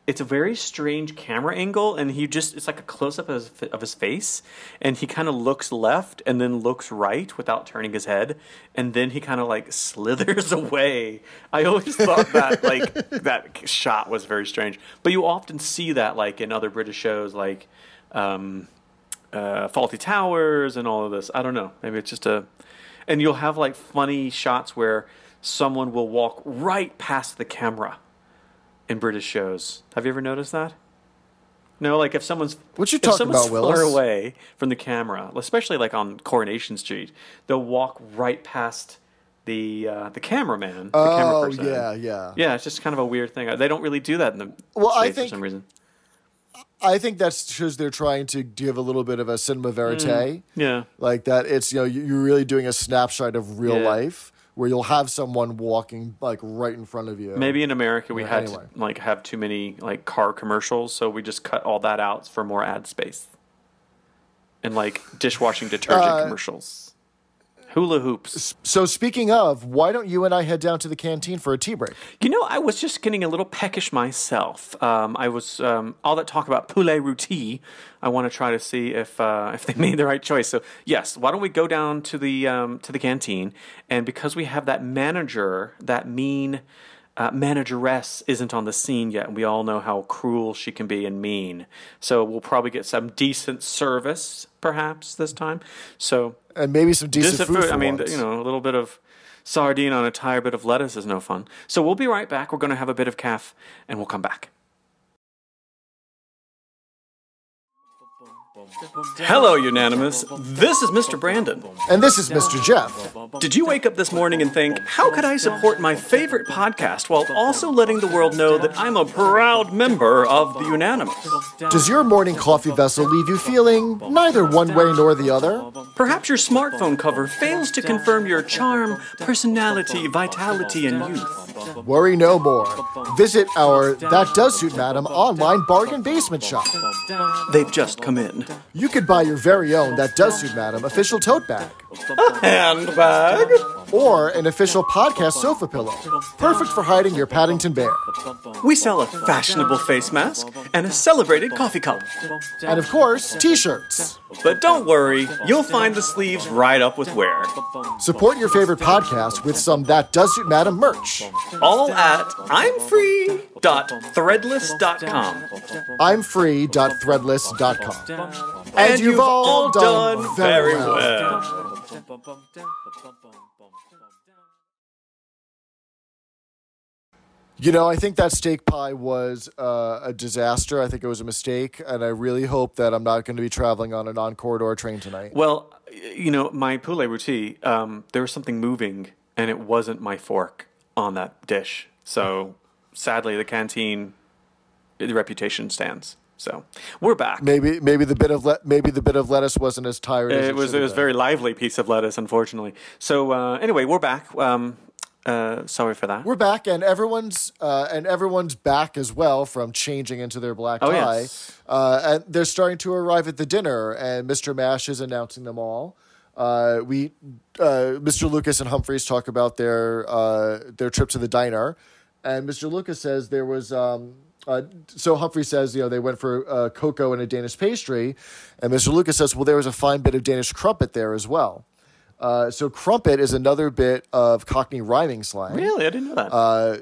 Speaker 1: it's a very strange camera angle, and he just it's like a close up of his, of his face, and he kind of looks left and then looks right without turning his head, and then he kind of like slithers <laughs> away. I always thought that <laughs> like that shot was very strange, but you often see that like in other British shows, like. Um, uh, Fawlty Towers and all of this. I don't know. Maybe it's just a, and you'll have like funny shots where someone will walk right past the camera in British shows. Have you ever noticed that? No, like if someone's
Speaker 2: What you talking
Speaker 1: someone's
Speaker 2: about, Willis?
Speaker 1: far away from the camera, especially like on Coronation Street, they'll walk right past the uh, the cameraman, the camera
Speaker 2: oh
Speaker 1: person.
Speaker 2: yeah, yeah,
Speaker 1: yeah. It's just kind of a weird thing. They don't really do that in the
Speaker 2: Well, I think-
Speaker 1: for some reason.
Speaker 2: I think that's because they're trying to give a little bit of a cinema verite,
Speaker 1: Yeah.
Speaker 2: like that. It's you know you- you're really doing a snapshot of real
Speaker 1: Yeah.
Speaker 2: life where you'll have someone walking like right in front of you.
Speaker 1: Maybe in America we
Speaker 2: Yeah,
Speaker 1: had
Speaker 2: anyway.
Speaker 1: to like have too many like car commercials, so we just cut all that out for more ad space. And like dishwashing detergent
Speaker 2: Uh,
Speaker 1: commercials. Hula hoops.
Speaker 2: So speaking of, why don't you and I head down to the canteen for a tea break?
Speaker 1: You know, I was just getting a little peckish myself. Um, I was um, all that talk about poulet rôti. I want to try to see if uh, <laughs> if they made the right choice. So yes, why don't we go down to the um, to the canteen? And because we have that manager, that mean uh, manageress isn't on the scene yet, and we all know how cruel she can be and mean. So we'll probably get some decent service, perhaps this time. So
Speaker 2: And maybe some decent
Speaker 1: Decent
Speaker 2: food.
Speaker 1: food. I mean,
Speaker 2: once.
Speaker 1: you know, a little bit of sardine on a tire bit of lettuce is no fun. So we'll be right back. We're going to have a bit of calf, and we'll come back. Hello, Unanimous. This is Mr. Brandon.
Speaker 2: And this is Mr. Jeff.
Speaker 1: Did you wake up this morning and think, how could I support my favorite podcast while also letting the world know that I'm a proud member of the Unanimous?
Speaker 2: Does your morning coffee vessel leave you feeling neither one way nor the other?
Speaker 1: Perhaps your smartphone cover fails to confirm your charm, personality, vitality, and youth.
Speaker 2: Worry no more. Visit our That Does Suit Madam online bargain basement shop.
Speaker 1: They've just come in.
Speaker 2: You could buy your very own That Does Suit Madam official tote bag
Speaker 1: Handbag?
Speaker 2: or an official podcast sofa pillow, perfect for hiding your Paddington Bear.
Speaker 1: We sell a fashionable face mask and a celebrated coffee cup.
Speaker 2: And of course, t-shirts.
Speaker 1: But don't worry, you'll find the sleeves right up with wear.
Speaker 2: Support your favorite podcast with some That Doesn't Matter merch.
Speaker 1: All at imfree.threadless.com.
Speaker 2: I'm free.threadless.com. And, you've all done, very well. You know, I think that steak pie was uh, a disaster. I think it was a mistake, and I really hope that I'm not going to be traveling on a non-corridor train tonight.
Speaker 1: Well, you know, my poulet rôti, um, there was something moving, and it wasn't my fork on that dish. So sadly, the canteen, the reputation stands. So we're back.
Speaker 2: Maybe, maybe the bit of le- maybe the bit of lettuce wasn't as tired. as
Speaker 1: It was it was
Speaker 2: been.
Speaker 1: very lively piece of lettuce, unfortunately. So uh, anyway, we're back. Um, uh, sorry for that.
Speaker 2: We're back, and everyone's uh, and everyone's back as well from changing into their black
Speaker 1: Oh,
Speaker 2: tie.
Speaker 1: yes.
Speaker 2: Uh, and they're starting to arrive at the dinner, and Mr. Mash is announcing them all. Uh, we, uh, Mr. Lucas and Humphries talk about their uh, their trip to the diner, and Mr. Lucas says there was. Um, uh, so Humphrey says, you know, they went for uh, cocoa and a Danish pastry, and Mr. Lucas says, well, there was a fine bit of Danish crumpet there as well. Uh, so crumpet is another bit of Cockney rhyming slang.
Speaker 1: really, I didn't know that.
Speaker 2: Uh,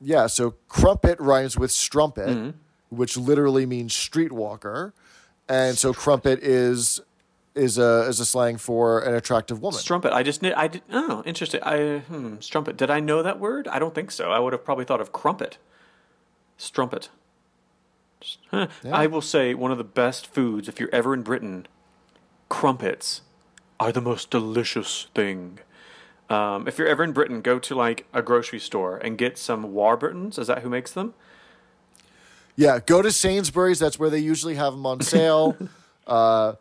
Speaker 2: yeah, so crumpet rhymes with strumpet,
Speaker 1: Mm-hmm.
Speaker 2: which literally means streetwalker, and so crumpet is is a is a slang for an attractive woman.
Speaker 1: Strumpet. I just I did. Oh, interesting. I hmm, strumpet. Did I know that word? I don't think so. I would have probably thought of crumpet. Strumpet. Huh. I will say one of the best foods if you're ever in Britain. Crumpets are the most delicious thing. Um, if you're ever in Britain, go to like a grocery store and get some Warburtons. Is that who makes them?
Speaker 2: Yeah, go to Sainsbury's. That's where they usually have them on sale. <laughs> uh,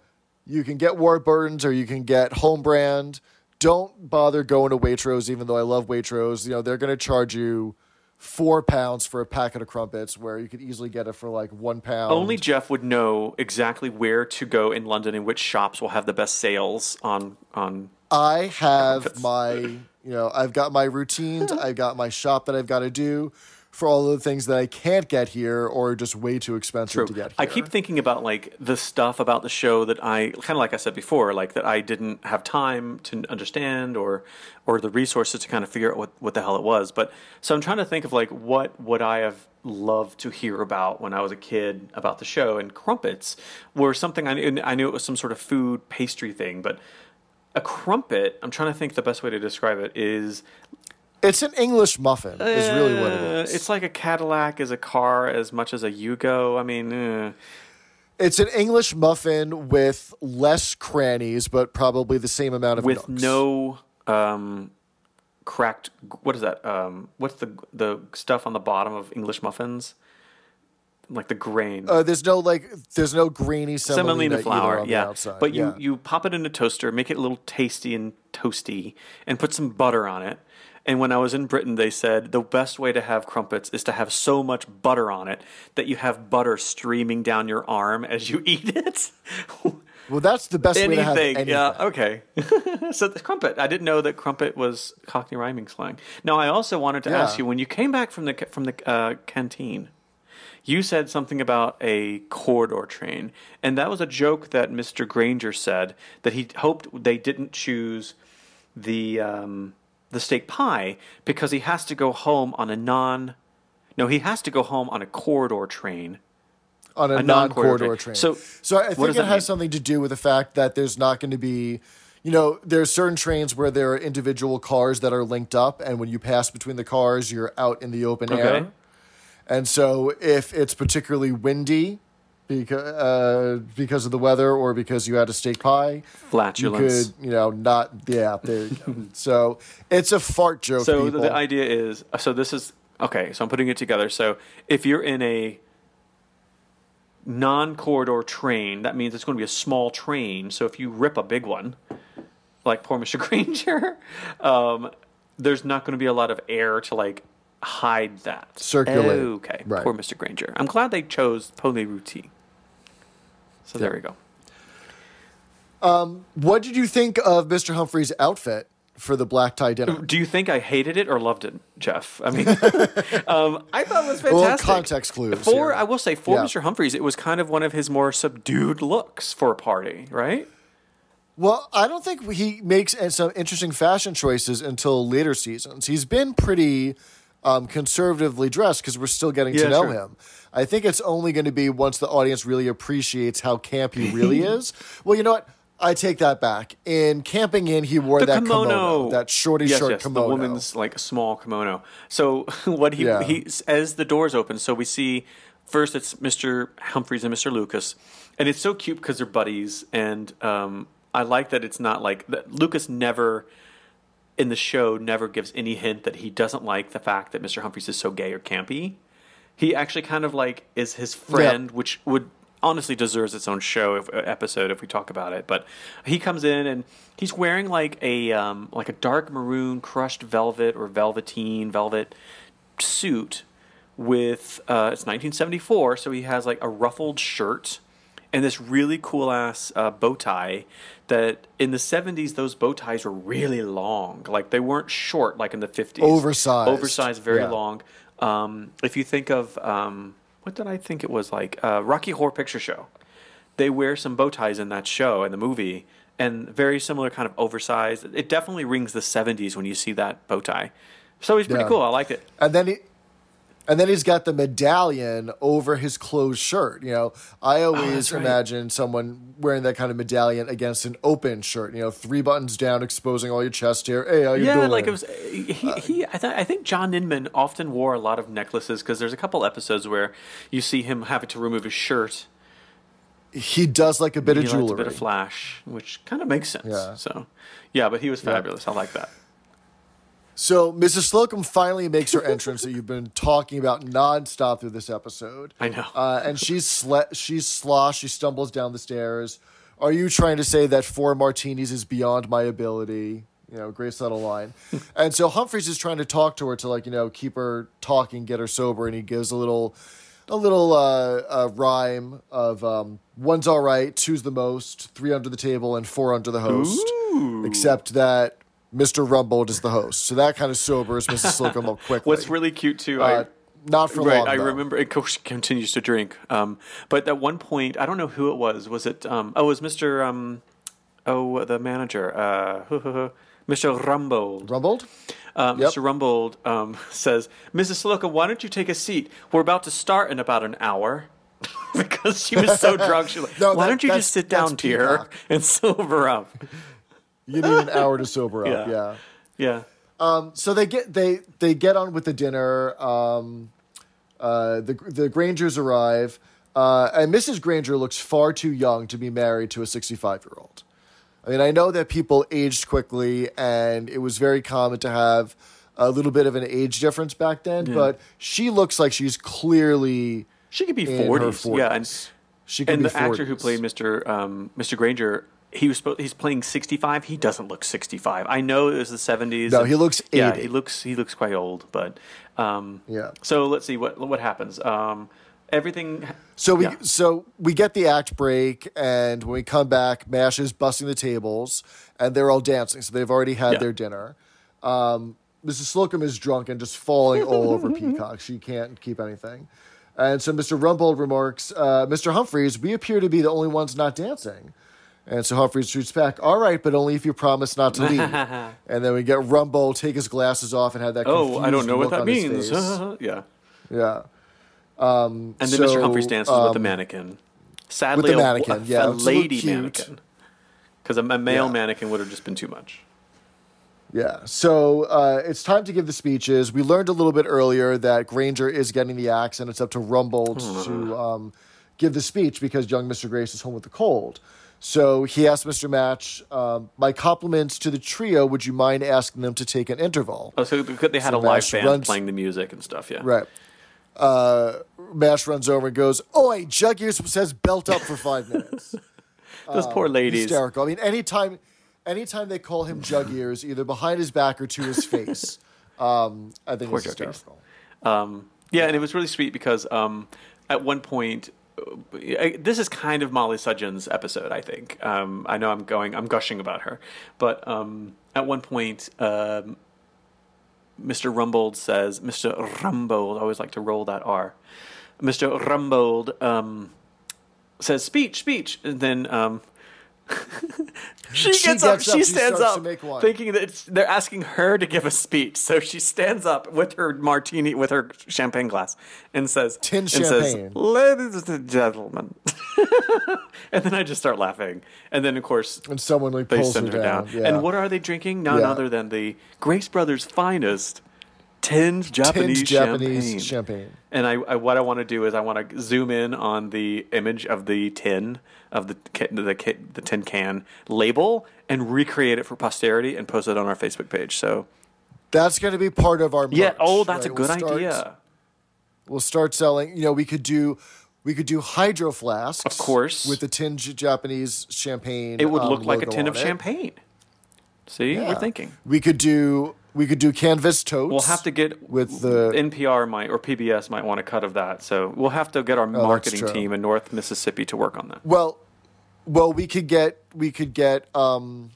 Speaker 2: you can get Warburtons or you can get home brand. Don't bother going to Waitrose, even though I love Waitrose. You know they're going to charge you four pounds for a packet of crumpets, where you could easily get it for like one pound.
Speaker 1: Only Jeff would know exactly where to go in London and which shops will have the best sales on on
Speaker 2: I have my, you know, I've got my routines. <laughs> I've got my shop that I've got to do for all of the things that I can't get here or just way too expensive to get here.
Speaker 1: I keep thinking about like the stuff about the show that I kind of like I said before, like that I didn't have time to understand or or the resources to kind of figure out what, what the hell it was. But so I'm trying to think of like what would I have loved to hear about when I was a kid about the show and crumpets were something I knew, I knew it was some sort of food pastry thing, but a crumpet, I'm trying to think the best way to describe it is
Speaker 2: It's an English muffin, is really what it
Speaker 1: uh. It's like a Cadillac is a car as much as a Yugo. I mean, uh,
Speaker 2: It's an English muffin with less crannies, but probably the same amount of
Speaker 1: with
Speaker 2: nooks.
Speaker 1: no um, cracked. What is that? Um, what's the the stuff on the bottom of English muffins? like the grain.
Speaker 2: Uh, there's no like, there's no grainy semolina,
Speaker 1: semolina flour,
Speaker 2: on the
Speaker 1: yeah.
Speaker 2: outside.
Speaker 1: But you
Speaker 2: Yeah.
Speaker 1: you pop it in a toaster, make it a little tasty and toasty, and put some butter on it. And when I was in Britain, they said the best way to have crumpets is to have so much butter on it that you have butter streaming down your arm as you <laughs> eat it.
Speaker 2: well, that's the best way to have
Speaker 1: anything,
Speaker 2: anything.
Speaker 1: yeah, okay. <laughs> so the crumpet, I didn't know that crumpet was Cockney rhyming slang. Now, I also wanted to
Speaker 2: Yeah.
Speaker 1: ask you when you came back from the from the uh, canteen. You said something about a corridor train, and that was a joke that Mr. Granger said that he hoped they didn't choose the um, the steak pie because he has to go home on a non. No, he has to go home on a corridor train.
Speaker 2: on a,
Speaker 1: A
Speaker 2: non-corridor
Speaker 1: non-corridor
Speaker 2: train.
Speaker 1: train. So,
Speaker 2: so I think it has
Speaker 1: mean?
Speaker 2: something to do with the fact that there's not going to be, you know, there are certain trains where there are individual cars that are linked up, and when you pass between the cars, you're out in the open
Speaker 1: Okay.
Speaker 2: air. And so, if it's particularly windy, because uh, because of the weather or because you had a steak pie,
Speaker 1: Flatulence.
Speaker 2: you could, you know, not. Yeah, there you go. <laughs> so it's a fart joke.
Speaker 1: So
Speaker 2: people.
Speaker 1: the idea is so this is okay. So I'm putting it together. So if you're in a non-corridor train, that means it's going to be a small train. So if you rip a big one, like poor <laughs> Mr. Granger, um, there's not going to be a lot of air to like hide that.
Speaker 2: Circulate.
Speaker 1: Okay,
Speaker 2: Right.
Speaker 1: poor Mr. Granger. I'm glad they chose poulet rôti. So there we go.
Speaker 2: what did you think of Mr. Humphrey's outfit for the black tie dinner?
Speaker 1: Do you think I hated it or loved it, Jeff? I mean, <laughs> um, I thought it was fantastic.
Speaker 2: Well, context clues
Speaker 1: For
Speaker 2: here.
Speaker 1: I will say, for
Speaker 2: Yeah.
Speaker 1: Mr. Humphries, it was kind of one of his more subdued looks for a party, right?
Speaker 2: Well, I don't think he makes uh, some interesting fashion choices until later seasons. He's been pretty um, conservatively dressed because we're still getting
Speaker 1: Yeah,
Speaker 2: to know
Speaker 1: sure.
Speaker 2: him. I think it's only going to be once the audience really appreciates how camp he really <laughs> is. Well, you know what? I take that back. In Camping In, he wore
Speaker 1: The
Speaker 2: that
Speaker 1: kimono,
Speaker 2: kimono, that shorty
Speaker 1: yes,
Speaker 2: short
Speaker 1: yes,
Speaker 2: kimono.
Speaker 1: the woman's like small kimono. So <laughs> what he
Speaker 2: Yeah.
Speaker 1: he as the doors open, so we see first it's Mr. Humphries and Mr. Lucas, and it's so cute because they're buddies, and um, I like that it's not like that. Lucas never in the show never gives any hint that he doesn't like the fact that Mr. Humphries is so gay or campy. He actually kind of like is his friend, which would honestly deserves its own show if, episode if we talk about it. But he comes in and he's wearing like a um, like a dark maroon crushed velvet or velveteen velvet suit with uh, it's 1974, so he has like a ruffled shirt and this really cool ass uh, bow tie. That in the 70s, those bow ties were really long. Like they weren't short like in the 50s.
Speaker 2: Oversized.
Speaker 1: Oversized, very
Speaker 2: Yeah.
Speaker 1: long. Um, if you think of um, what did I think it was like uh, Rocky Horror Picture Show, they wear some bow ties in that show in the movie, and very similar kind of oversized. It definitely rings the 70s when you see that bow tie. So he's pretty
Speaker 2: Yeah.
Speaker 1: cool. I liked it.
Speaker 2: and then he and then he's got the medallion over his closed shirt. You know, I oh, always
Speaker 1: Oh, that's right.
Speaker 2: imagine someone wearing that kind of medallion against an open shirt. You know, three buttons down, exposing all your chest here. Hey, how you
Speaker 1: yeah,
Speaker 2: doing?
Speaker 1: like it was. Eh, he, he I, th- I think John Inman often wore a lot of necklaces because there's a couple episodes where you see him having to remove his shirt.
Speaker 2: he does like a bit
Speaker 1: He
Speaker 2: of jewelry.
Speaker 1: a bit of flash, which kind of makes sense.
Speaker 2: Yeah.
Speaker 1: So, yeah, but he was fabulous. I like that.
Speaker 2: So Mrs. Slocombe finally makes her entrance that you've been talking about nonstop through this episode.
Speaker 1: I know.
Speaker 2: Uh, and she's sle- she's sloshed. She stumbles down the stairs. Are you trying to say that four martinis is beyond my ability? You know, great subtle line. <laughs> and so Humphries is trying to talk to her to like you know keep her talking, get her sober, and he gives a little a little uh, uh, rhyme of um, one's all right, two's the most, three under the table, and four under the host. Except that Mr. Rumbold is the host, so that kind of sobers Mrs. <laughs> Slocombe up quickly.
Speaker 1: What's really cute too,
Speaker 2: uh,
Speaker 1: I,
Speaker 2: not for
Speaker 1: right,
Speaker 2: long.
Speaker 1: I
Speaker 2: though.
Speaker 1: remember. Of course, she continues to drink. Um, but at one point, I don't know who it was. Was it? Um, oh, it was Mister. Um, oh, the manager. Uh, <laughs> Mr. Rumbold.
Speaker 2: Rumbold.
Speaker 1: Uh,
Speaker 2: Yep.
Speaker 1: Mr. Rumbold um, <laughs> says, "Mrs. Slocombe, why don't you take a seat? We're about to start in about an hour." because she was so drunk, she's like,
Speaker 2: No,
Speaker 1: "Why
Speaker 2: that-
Speaker 1: don't you just sit down, dear,
Speaker 2: Peacock.
Speaker 1: and sober up?"
Speaker 2: You need an hour to sober up.
Speaker 1: Yeah.
Speaker 2: Yeah.
Speaker 1: Yeah.
Speaker 2: So they get they they get on with the dinner. Um, uh, the the Grangers arrive, uh, and Mrs. Granger looks far too young to be married to a sixty five year old. I mean, I know that people aged quickly, and it was very common to have a little bit of an age difference back then. But she looks like she's clearly
Speaker 1: She could be forty. Yeah, and.
Speaker 2: She could
Speaker 1: and the actor who played Mr. Um, Mr. Granger, he was supposed, he's playing sixty five. He doesn't look sixty five. I know it was the seventies.
Speaker 2: No, he looks 80 Yeah,
Speaker 1: he looks he looks quite old. But um,
Speaker 2: Yeah.
Speaker 1: So let's see what what happens. Um, everything.
Speaker 2: So we
Speaker 1: yeah.
Speaker 2: so we get the act break, and when we come back, Mash is busting the tables, and they're all dancing. So they've already had
Speaker 1: Yeah.
Speaker 2: their dinner. Um, Mrs. Slocombe is drunk and just falling all over <laughs> Peacock. She can't keep anything. And so Mr. Rumbold remarks, uh, Mr. Humphries, we appear to be the only ones not dancing. And so Humphries shoots back, all right, but only if you promise not to leave. <laughs> and then we get Rumbold take his glasses off and have that
Speaker 1: Oh, I don't know what that means. <laughs> yeah.
Speaker 2: yeah.
Speaker 1: And then
Speaker 2: So,
Speaker 1: Mr. Humphries dances with the
Speaker 2: um,
Speaker 1: mannequin. Sadly,
Speaker 2: the
Speaker 1: a-
Speaker 2: mannequin,
Speaker 1: a,
Speaker 2: yeah,
Speaker 1: a lady mannequin. Because a, a male
Speaker 2: Yeah.
Speaker 1: mannequin would have just been too much.
Speaker 2: Yeah. So uh, it's time to give the speeches. We learned a little bit earlier that Granger is getting the axe, and it's up to Rumbold to um, give the speech because young Mr. Grace is home with the cold. So he asked Mr. Mash, um, "My compliments to the trio. Would you mind asking them to take an interval?"
Speaker 1: Oh, so because they had
Speaker 2: So
Speaker 1: a live
Speaker 2: Mash
Speaker 1: band
Speaker 2: runs-
Speaker 1: playing the music and stuff. Yeah.
Speaker 2: Right. Uh, Mash runs over and goes, "Oi, Jug Ears says belt up for five minutes." <laughs>
Speaker 1: Those poor ladies.
Speaker 2: hysterical. I mean, anytime, anytime they call him Jug Ears, either behind his back or to his face, <laughs> um, I think
Speaker 1: Poor
Speaker 2: it's
Speaker 1: Jug
Speaker 2: hysterical.
Speaker 1: Um, yeah, and it was really sweet because um, at one point, This is kind of Mollie Sugden's episode. I think. Um, I know I'm going, I'm gushing about her, but um, at one point, um, Mr. Rumbold says, "Mr. Rumbold." I always like to roll that R. Mr. Rumbold um, says, "Speech, speech," and then. <laughs> She,
Speaker 2: She
Speaker 1: gets up.
Speaker 2: gets up,
Speaker 1: She stands up,
Speaker 2: make one.
Speaker 1: thinking that it's, they're asking her to give a speech. So she stands up with her martini, with her champagne glass, and says,
Speaker 2: Tin
Speaker 1: and
Speaker 2: champagne.
Speaker 1: says, "Ladies and gentlemen," <laughs> and then I just start laughing. And then, of course,
Speaker 2: And someone like
Speaker 1: they
Speaker 2: pulls
Speaker 1: send her down.
Speaker 2: Yeah.
Speaker 1: And what are they drinking? None
Speaker 2: Yeah.
Speaker 1: other than the Grace Brothers' finest tinned Japanese,
Speaker 2: Tinned Japanese
Speaker 1: champagne.
Speaker 2: champagne.
Speaker 1: And I, I what I want to do is I want to zoom in on the image of the tin of the the the tin can label and recreate it for posterity and post it on our Facebook page. So
Speaker 2: That's going to be part of our merch,
Speaker 1: yeah, oh, that's
Speaker 2: right?
Speaker 1: a good
Speaker 2: We'll start-
Speaker 1: idea.
Speaker 2: We'll start selling. You know, we could do. We could do hydro flasks,
Speaker 1: Of course.
Speaker 2: with the tin J- Japanese champagne.
Speaker 1: It would
Speaker 2: um,
Speaker 1: look like a tin of
Speaker 2: it.
Speaker 1: champagne. See,
Speaker 2: Yeah.
Speaker 1: we're thinking.
Speaker 2: We could do. We could do canvas totes.
Speaker 1: We'll have to get
Speaker 2: with the
Speaker 1: NPR might or PBS might want a cut of that. So we'll have to get our
Speaker 2: Oh,
Speaker 1: marketing team in North Mississippi to work on that.
Speaker 2: Well, well, we could get we could get um,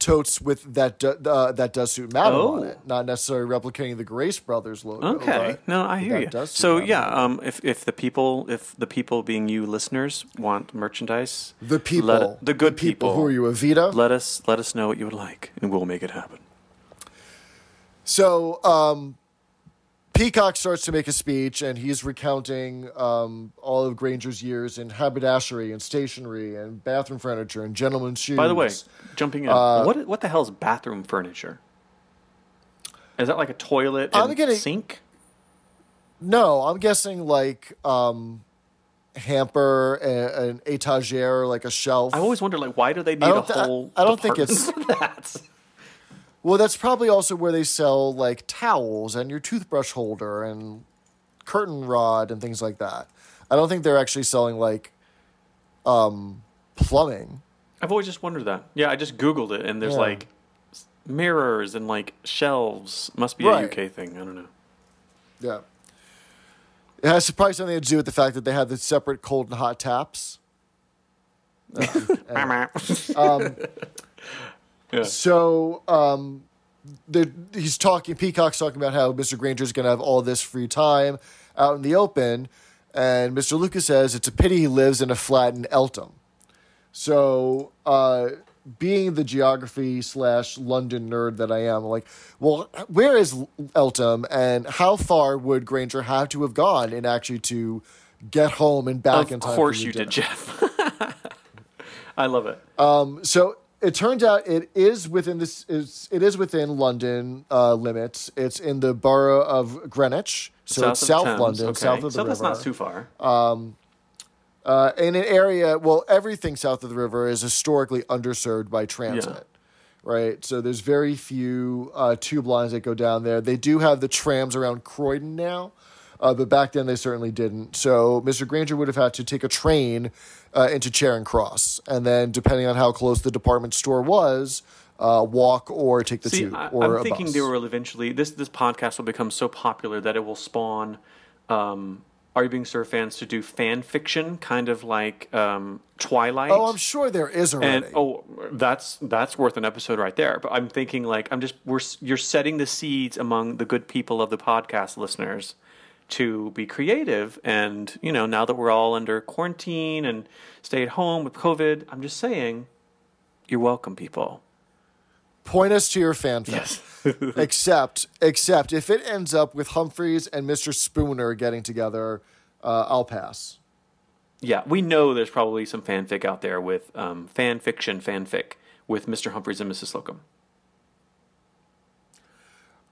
Speaker 2: totes with that uh, that does suit Madam
Speaker 1: Oh.
Speaker 2: on it, not necessarily replicating the Grace Brothers logo.
Speaker 1: Okay, no, I hear you. So yeah, um, if if the people, if the people being you listeners want merchandise,
Speaker 2: the people,
Speaker 1: let- the good people,
Speaker 2: Who are you, Evita?
Speaker 1: let us let us know what you would like, and we'll make it happen.
Speaker 2: So um, Peacock starts to make a speech, and he's recounting um, all of Granger's years in haberdashery and stationery and bathroom furniture and gentlemen's shoes.
Speaker 1: By the way, jumping in,
Speaker 2: Uh,
Speaker 1: what what the hell is bathroom furniture? Is that like a toilet
Speaker 2: I'm
Speaker 1: and
Speaker 2: getting-
Speaker 1: sink?
Speaker 2: no, I'm guessing like um, hamper, a- an etagere, like a shelf.
Speaker 1: I always wonder, like, why do they need a
Speaker 2: I-
Speaker 1: whole?
Speaker 2: I don't think it's. <laughs>
Speaker 1: that.
Speaker 2: Well, that's probably also where they sell like towels and your toothbrush holder and curtain rod and things like that. I don't think they're actually selling like um, plumbing.
Speaker 1: I've always just wondered that. Yeah, I just googled it, and there's
Speaker 2: Yeah.
Speaker 1: like mirrors and like shelves. Must be
Speaker 2: Right.
Speaker 1: a UK thing. I don't know.
Speaker 2: Yeah. It has probably something to do with the fact that they have the separate cold and hot taps. <laughs> <laughs>
Speaker 1: yeah.
Speaker 2: So um, he's talking, Peacock's talking about how Mr. Granger's going to have all this free time out in the open. And Mr. Lucas says it's a pity he lives in a flat in Eltham. So, uh, being the geography slash London nerd that I am, like, well, where is Eltham and how far would Granger have to have gone in actually to get home and back in
Speaker 1: Of
Speaker 2: time? for
Speaker 1: course you did. Jeff. <laughs> I love it.
Speaker 2: So it turns out it is within this. It's, it is within London uh, limits. It's in the borough of Greenwich, so it's South
Speaker 1: Thames,
Speaker 2: London,
Speaker 1: okay.
Speaker 2: south of the
Speaker 1: so
Speaker 2: river.
Speaker 1: that's not too far.
Speaker 2: uh, in an area. Well, everything south of the river is historically underserved by transit. Right, so there's very few uh, tube lines that go down there. They do have the trams around Croydon now, uh, but back then they certainly didn't. So Mr. Granger would have had to take a train uh, into Charing Cross, and then depending on how close the department store was, uh, walk or take the
Speaker 1: See,
Speaker 2: tube
Speaker 1: I,
Speaker 2: or
Speaker 1: I'm thinking
Speaker 2: bus.
Speaker 1: they will eventually this this podcast will become so popular that it will spawn um, Are You Being Served fans to do fan fiction, kind of like um, Twilight.
Speaker 2: Oh, I'm sure there is already.
Speaker 1: and oh, that's that's worth an episode right there. But I'm thinking like I'm just we're you're setting the seeds among the good people of the podcast listeners to be creative. And you know, now that we're all under quarantine and stay at home with COVID, I'm just saying, you're welcome, people.
Speaker 2: Point us to your fanfic. Yes. <laughs> except, except if it ends up with Humphries and Mr. Spooner getting together, uh, I'll pass.
Speaker 1: Yeah, we know there's probably some fanfic out there with um, fan fiction fanfic with Mr. Humphries and Mrs. Slocombe.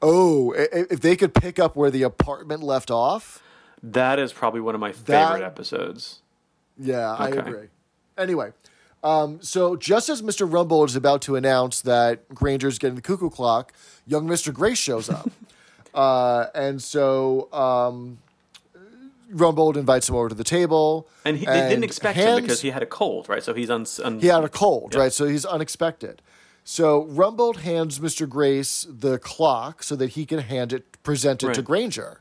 Speaker 2: Oh, i- i- if they could pick up where the apartment left off,
Speaker 1: That is probably one of my
Speaker 2: That-
Speaker 1: favorite episodes.
Speaker 2: yeah, I
Speaker 1: Okay.
Speaker 2: agree. Anyway, um, so just as Mr. Rumbold is about to announce that Granger's getting the cuckoo clock, young Mr. Grace shows up. <laughs> uh, and so um, Rumbold invites him over to the table.
Speaker 1: And he, they didn't
Speaker 2: and
Speaker 1: expect him because he had a cold, right? So he's un, un,
Speaker 2: He had a cold,
Speaker 1: Yeah.
Speaker 2: right? So he's unexpected. So Rumbold hands Mr. Grace the clock so that he can hand it, present it to Granger.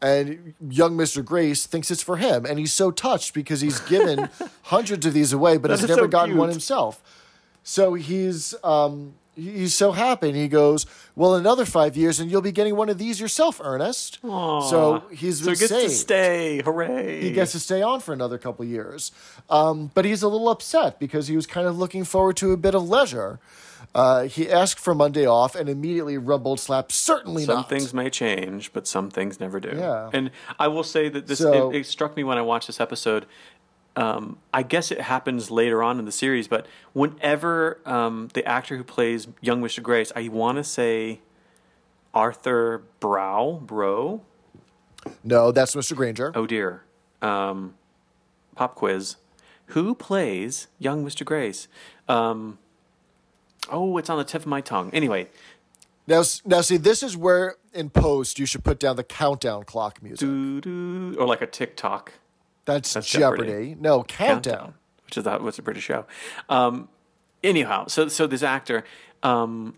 Speaker 2: And young Mr. Grace thinks it's for him. And he's so touched because he's given <laughs> hundreds of these away, but has never
Speaker 1: so
Speaker 2: gotten one himself. So he's um, he's so happy. And he goes, Well, another five years, and you'll be getting one of these yourself, Ernest. So he's
Speaker 1: so he gets to stay. Hooray!
Speaker 2: he gets to stay on for another couple years. Um, but he's a little upset because he was kind of looking forward to a bit of leisure. Uh, he asked for Monday off and immediately Rumbold slap, certainly
Speaker 1: some
Speaker 2: not.
Speaker 1: Some things may change, but some things never do.
Speaker 2: Yeah.
Speaker 1: And I will say that this
Speaker 2: So-
Speaker 1: it, it struck me when I watched this episode. Um, I guess it happens later on in the series, but whenever um, the actor who plays young Mr. Grace, I want to say Arthur Brow, Bro.
Speaker 2: No, that's Mr. Granger.
Speaker 1: Oh dear. Um, pop quiz. Who plays young Mr. Grace? Um, oh, it's on the tip of my tongue. Anyway,
Speaker 2: Now, now, see, this is where in post you should put down the countdown clock music.
Speaker 1: doo-doo, or like a TikTok.
Speaker 2: That's,
Speaker 1: that's
Speaker 2: Jeopardy.
Speaker 1: Jeopardy.
Speaker 2: No, countdown.
Speaker 1: which is that was a British show. Um, anyhow, so so this actor, um,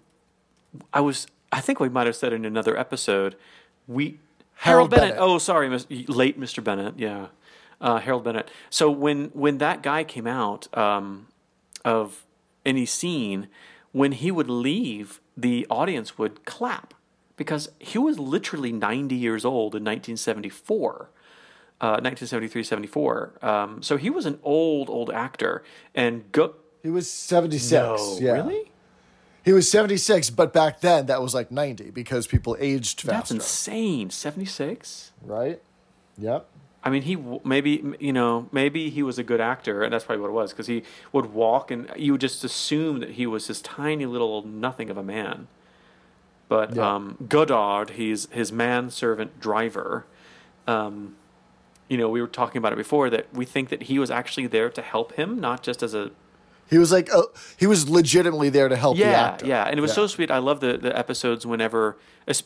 Speaker 1: I was I think we might have said in another episode, we
Speaker 2: Harold
Speaker 1: Bennett.
Speaker 2: Bennett.
Speaker 1: Oh, sorry, late Mr. Bennett. Yeah, uh, Harold Bennett. So when when that guy came out um, of any scene, when he would leave, the audience would clap because he was literally 90 years old in 1974 uh, 1973, 74. Um, so he was an old, old actor. And go.
Speaker 2: He was 76.
Speaker 1: No,
Speaker 2: yeah.
Speaker 1: really?
Speaker 2: He was 76, but back then that was like 90 because people aged
Speaker 1: fast.
Speaker 2: That's
Speaker 1: insane. 76?
Speaker 2: right? Yep.
Speaker 1: I mean, he maybe, you know, maybe he was a good actor, and that's probably what it was, because he would walk and you would just assume that he was this tiny little nothing of a man. But
Speaker 2: Yeah.
Speaker 1: um, Godard, he's his manservant driver. Um, you know, we were talking about it before that we think that he was actually there to help him, not just as a
Speaker 2: He was like, uh, he was legitimately there to help the
Speaker 1: yeah,
Speaker 2: actor.
Speaker 1: Yeah, and it was
Speaker 2: Yeah.
Speaker 1: so sweet. I love the, the episodes whenever,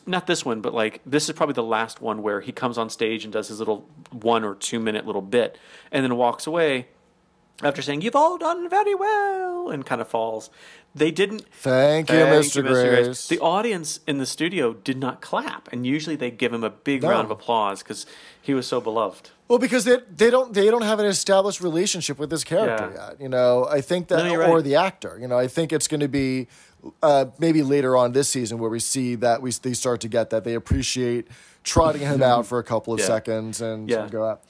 Speaker 1: not this one, but like this is probably the last one where he comes on stage and does his little one or two minute little bit and then walks away after saying, You've all done very well, and kind of falls. They didn't.
Speaker 2: Thank you,
Speaker 1: Thank
Speaker 2: Mr.
Speaker 1: you,
Speaker 2: Grace.
Speaker 1: The audience in the studio did not clap, and usually they give him a big
Speaker 2: No.
Speaker 1: round of applause because he was so beloved.
Speaker 2: Well, because they they don't they don't have an established relationship with this character
Speaker 1: Yeah.
Speaker 2: yet. You know, I think that
Speaker 1: No,
Speaker 2: or
Speaker 1: right.
Speaker 2: the actor. You know, I think it's going to be uh, maybe later on this season where we see that we they start to get that they appreciate trotting him out for a couple of
Speaker 1: Yeah.
Speaker 2: seconds and,
Speaker 1: Yeah.
Speaker 2: and go out.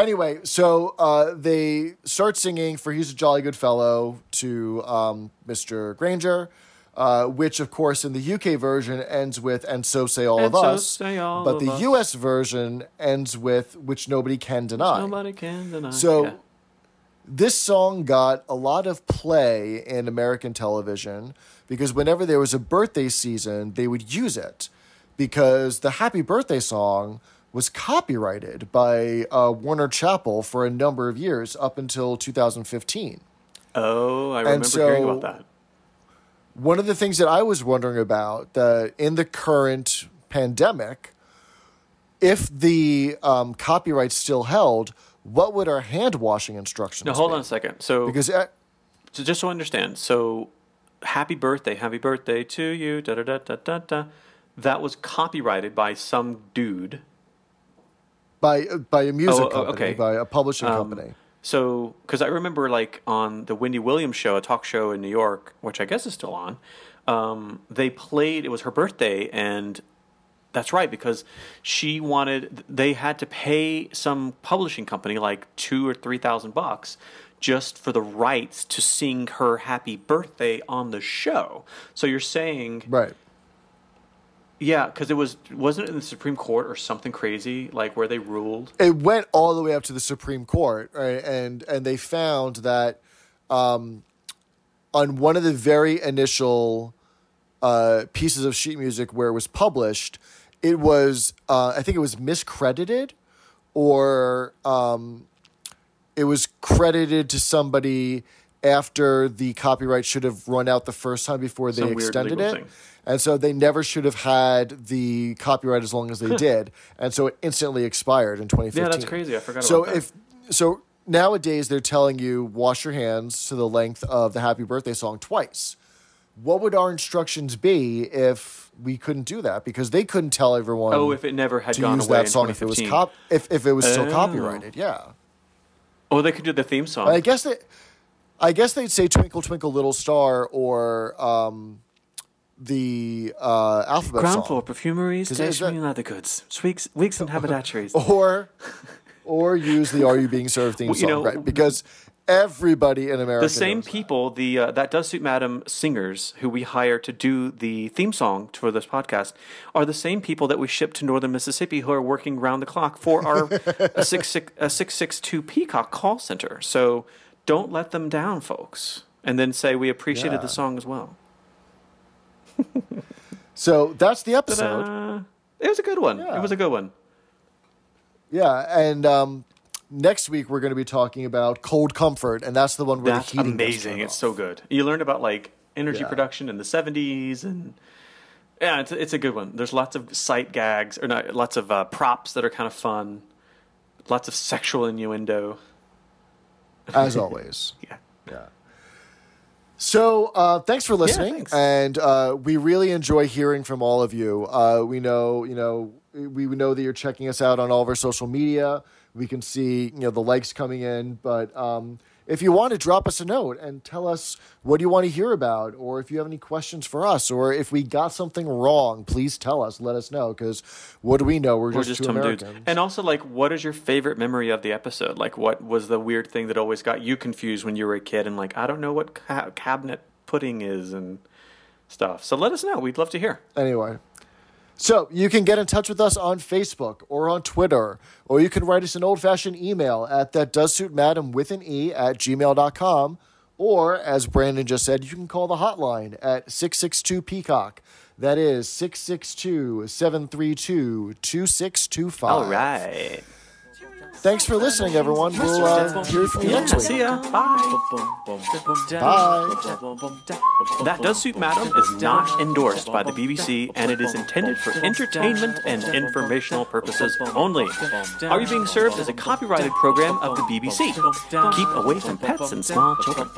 Speaker 2: Anyway, so uh, they start singing for "He's a Jolly Good Fellow" to um, Mr. Granger. Uh, which, of course, in the UK version ends with "And so say all
Speaker 1: And
Speaker 2: of
Speaker 1: so
Speaker 2: us,"
Speaker 1: say all
Speaker 2: but the
Speaker 1: us.
Speaker 2: US version ends with "Which nobody can deny."
Speaker 1: Nobody can deny.
Speaker 2: So
Speaker 1: Yeah.
Speaker 2: this song got a lot of play in American television because whenever there was a birthday season, they would use it because the Happy Birthday song was copyrighted by uh, Warner Chappell for a number of years up until 2015.
Speaker 1: Oh, I remember
Speaker 2: so-
Speaker 1: hearing about that.
Speaker 2: One of the things that I was wondering about that in the current pandemic, if the um, copyright's still held, what would our hand washing instructions?
Speaker 1: Now hold
Speaker 2: be?
Speaker 1: on a second. So
Speaker 2: because uh,
Speaker 1: So just so I understand, so happy birthday, happy birthday to you, da da da da da da. That was copyrighted by some dude.
Speaker 2: By by a music
Speaker 1: Oh, oh,
Speaker 2: company,
Speaker 1: okay.
Speaker 2: by a publishing
Speaker 1: Um,
Speaker 2: company.
Speaker 1: So, because I remember like on the Wendy Williams show, a talk show in New York, which I guess is still on, um, they played, it was her birthday, and that's right, because she wanted, they had to pay some publishing company like two or three thousand bucks just for the rights to sing her happy birthday on the show. So you're saying
Speaker 2: Right.
Speaker 1: Yeah, because it was wasn't it in the Supreme Court or something crazy like where they ruled.
Speaker 2: it went all the way up to the Supreme Court, right? And and they found that um, on one of the very initial uh, pieces of sheet music where it was published, it was uh, I think it was miscredited, or um, it was credited to somebody after the copyright should have run out the first time before they
Speaker 1: Some
Speaker 2: extended it.
Speaker 1: thing.
Speaker 2: And so they never should have had the copyright as long as they did. And so it instantly expired in 2015.
Speaker 1: Yeah, that's crazy. I forgot
Speaker 2: so
Speaker 1: about that.
Speaker 2: if so nowadays they're telling you wash your hands to the length of the happy birthday song twice. What would our instructions be if we couldn't do that? Because they couldn't tell everyone
Speaker 1: Oh, if it never had
Speaker 2: to
Speaker 1: gone
Speaker 2: use
Speaker 1: away
Speaker 2: that song if it was cop if, if it was still
Speaker 1: Oh.
Speaker 2: copyrighted. Yeah.
Speaker 1: Oh, they could do the theme song.
Speaker 2: I guess that I guess they'd say Twinkle Twinkle Little Star or um, the uh, alphabet
Speaker 1: Ground
Speaker 2: song.
Speaker 1: floor perfumeries, stationery, and leather goods, weeks, weeks and haberdasheries. <laughs>
Speaker 2: or or use the "Are You Being Served" theme <laughs>
Speaker 1: Well,
Speaker 2: song,
Speaker 1: know,
Speaker 2: right? Because everybody in America
Speaker 1: the same
Speaker 2: knows that.
Speaker 1: people, the uh, that does suit Madam singers who we hire to do the theme song for this podcast, are the same people that we ship to Northern Mississippi who are working round the clock for our a six six a six six two Peacock call center. So don't let them down, folks, and then say we appreciated
Speaker 2: Yeah.
Speaker 1: the song as well.
Speaker 2: So that's the episode.
Speaker 1: Uh, it was a good one.
Speaker 2: Yeah.
Speaker 1: It was a good one.
Speaker 2: Yeah, and um, next week we're going to be talking about Cold Comfort, and that's the one where
Speaker 1: That's
Speaker 2: the heating
Speaker 1: amazing. It's
Speaker 2: off.
Speaker 1: so good. You learned about like energy
Speaker 2: Yeah.
Speaker 1: production in the '70s, and yeah, it's it's a good one. There's lots of sight gags, or not, lots of uh, props that are kind of fun. Lots of sexual innuendo.
Speaker 2: as always. <laughs>
Speaker 1: Yeah.
Speaker 2: Yeah. So uh, thanks for listening,
Speaker 1: thanks.
Speaker 2: and uh, we really enjoy hearing from all of you. Uh, we know, you know, we we know that you're checking us out on all of our social media. We can see, you know, the likes coming in. But um, if you want to drop us a note and tell us what you want to hear about, or if you have any questions for us, or if we got something wrong, please tell us. Let us know because what do we know? We're
Speaker 1: Or
Speaker 2: just,
Speaker 1: just
Speaker 2: two
Speaker 1: some dudes.
Speaker 2: Americans.
Speaker 1: And also, like, what is your favorite memory of the episode? Like, what was the weird thing that always got you confused when you were a kid? And like, I don't know what ca- cabinet pudding is and stuff. So let us know. We'd love to hear.
Speaker 2: Anyway, so you can get in touch with us on Facebook or on Twitter, or you can write us an old fashioned email at that does suit madam with an E at gmail.com. Or, as Brandon just said, you can call the hotline at 662 Peacock. That is 662 732 2625.
Speaker 1: All right.
Speaker 2: Thanks for listening, everyone. We'll uh, hear from you next week.
Speaker 1: See ya. Bye.
Speaker 2: Bye.
Speaker 1: That Does Suit Madam is not endorsed by the BBC and it is intended for entertainment and informational purposes only. Are You Being Served is a copyrighted program of the BBC. Keep away from pets and small children.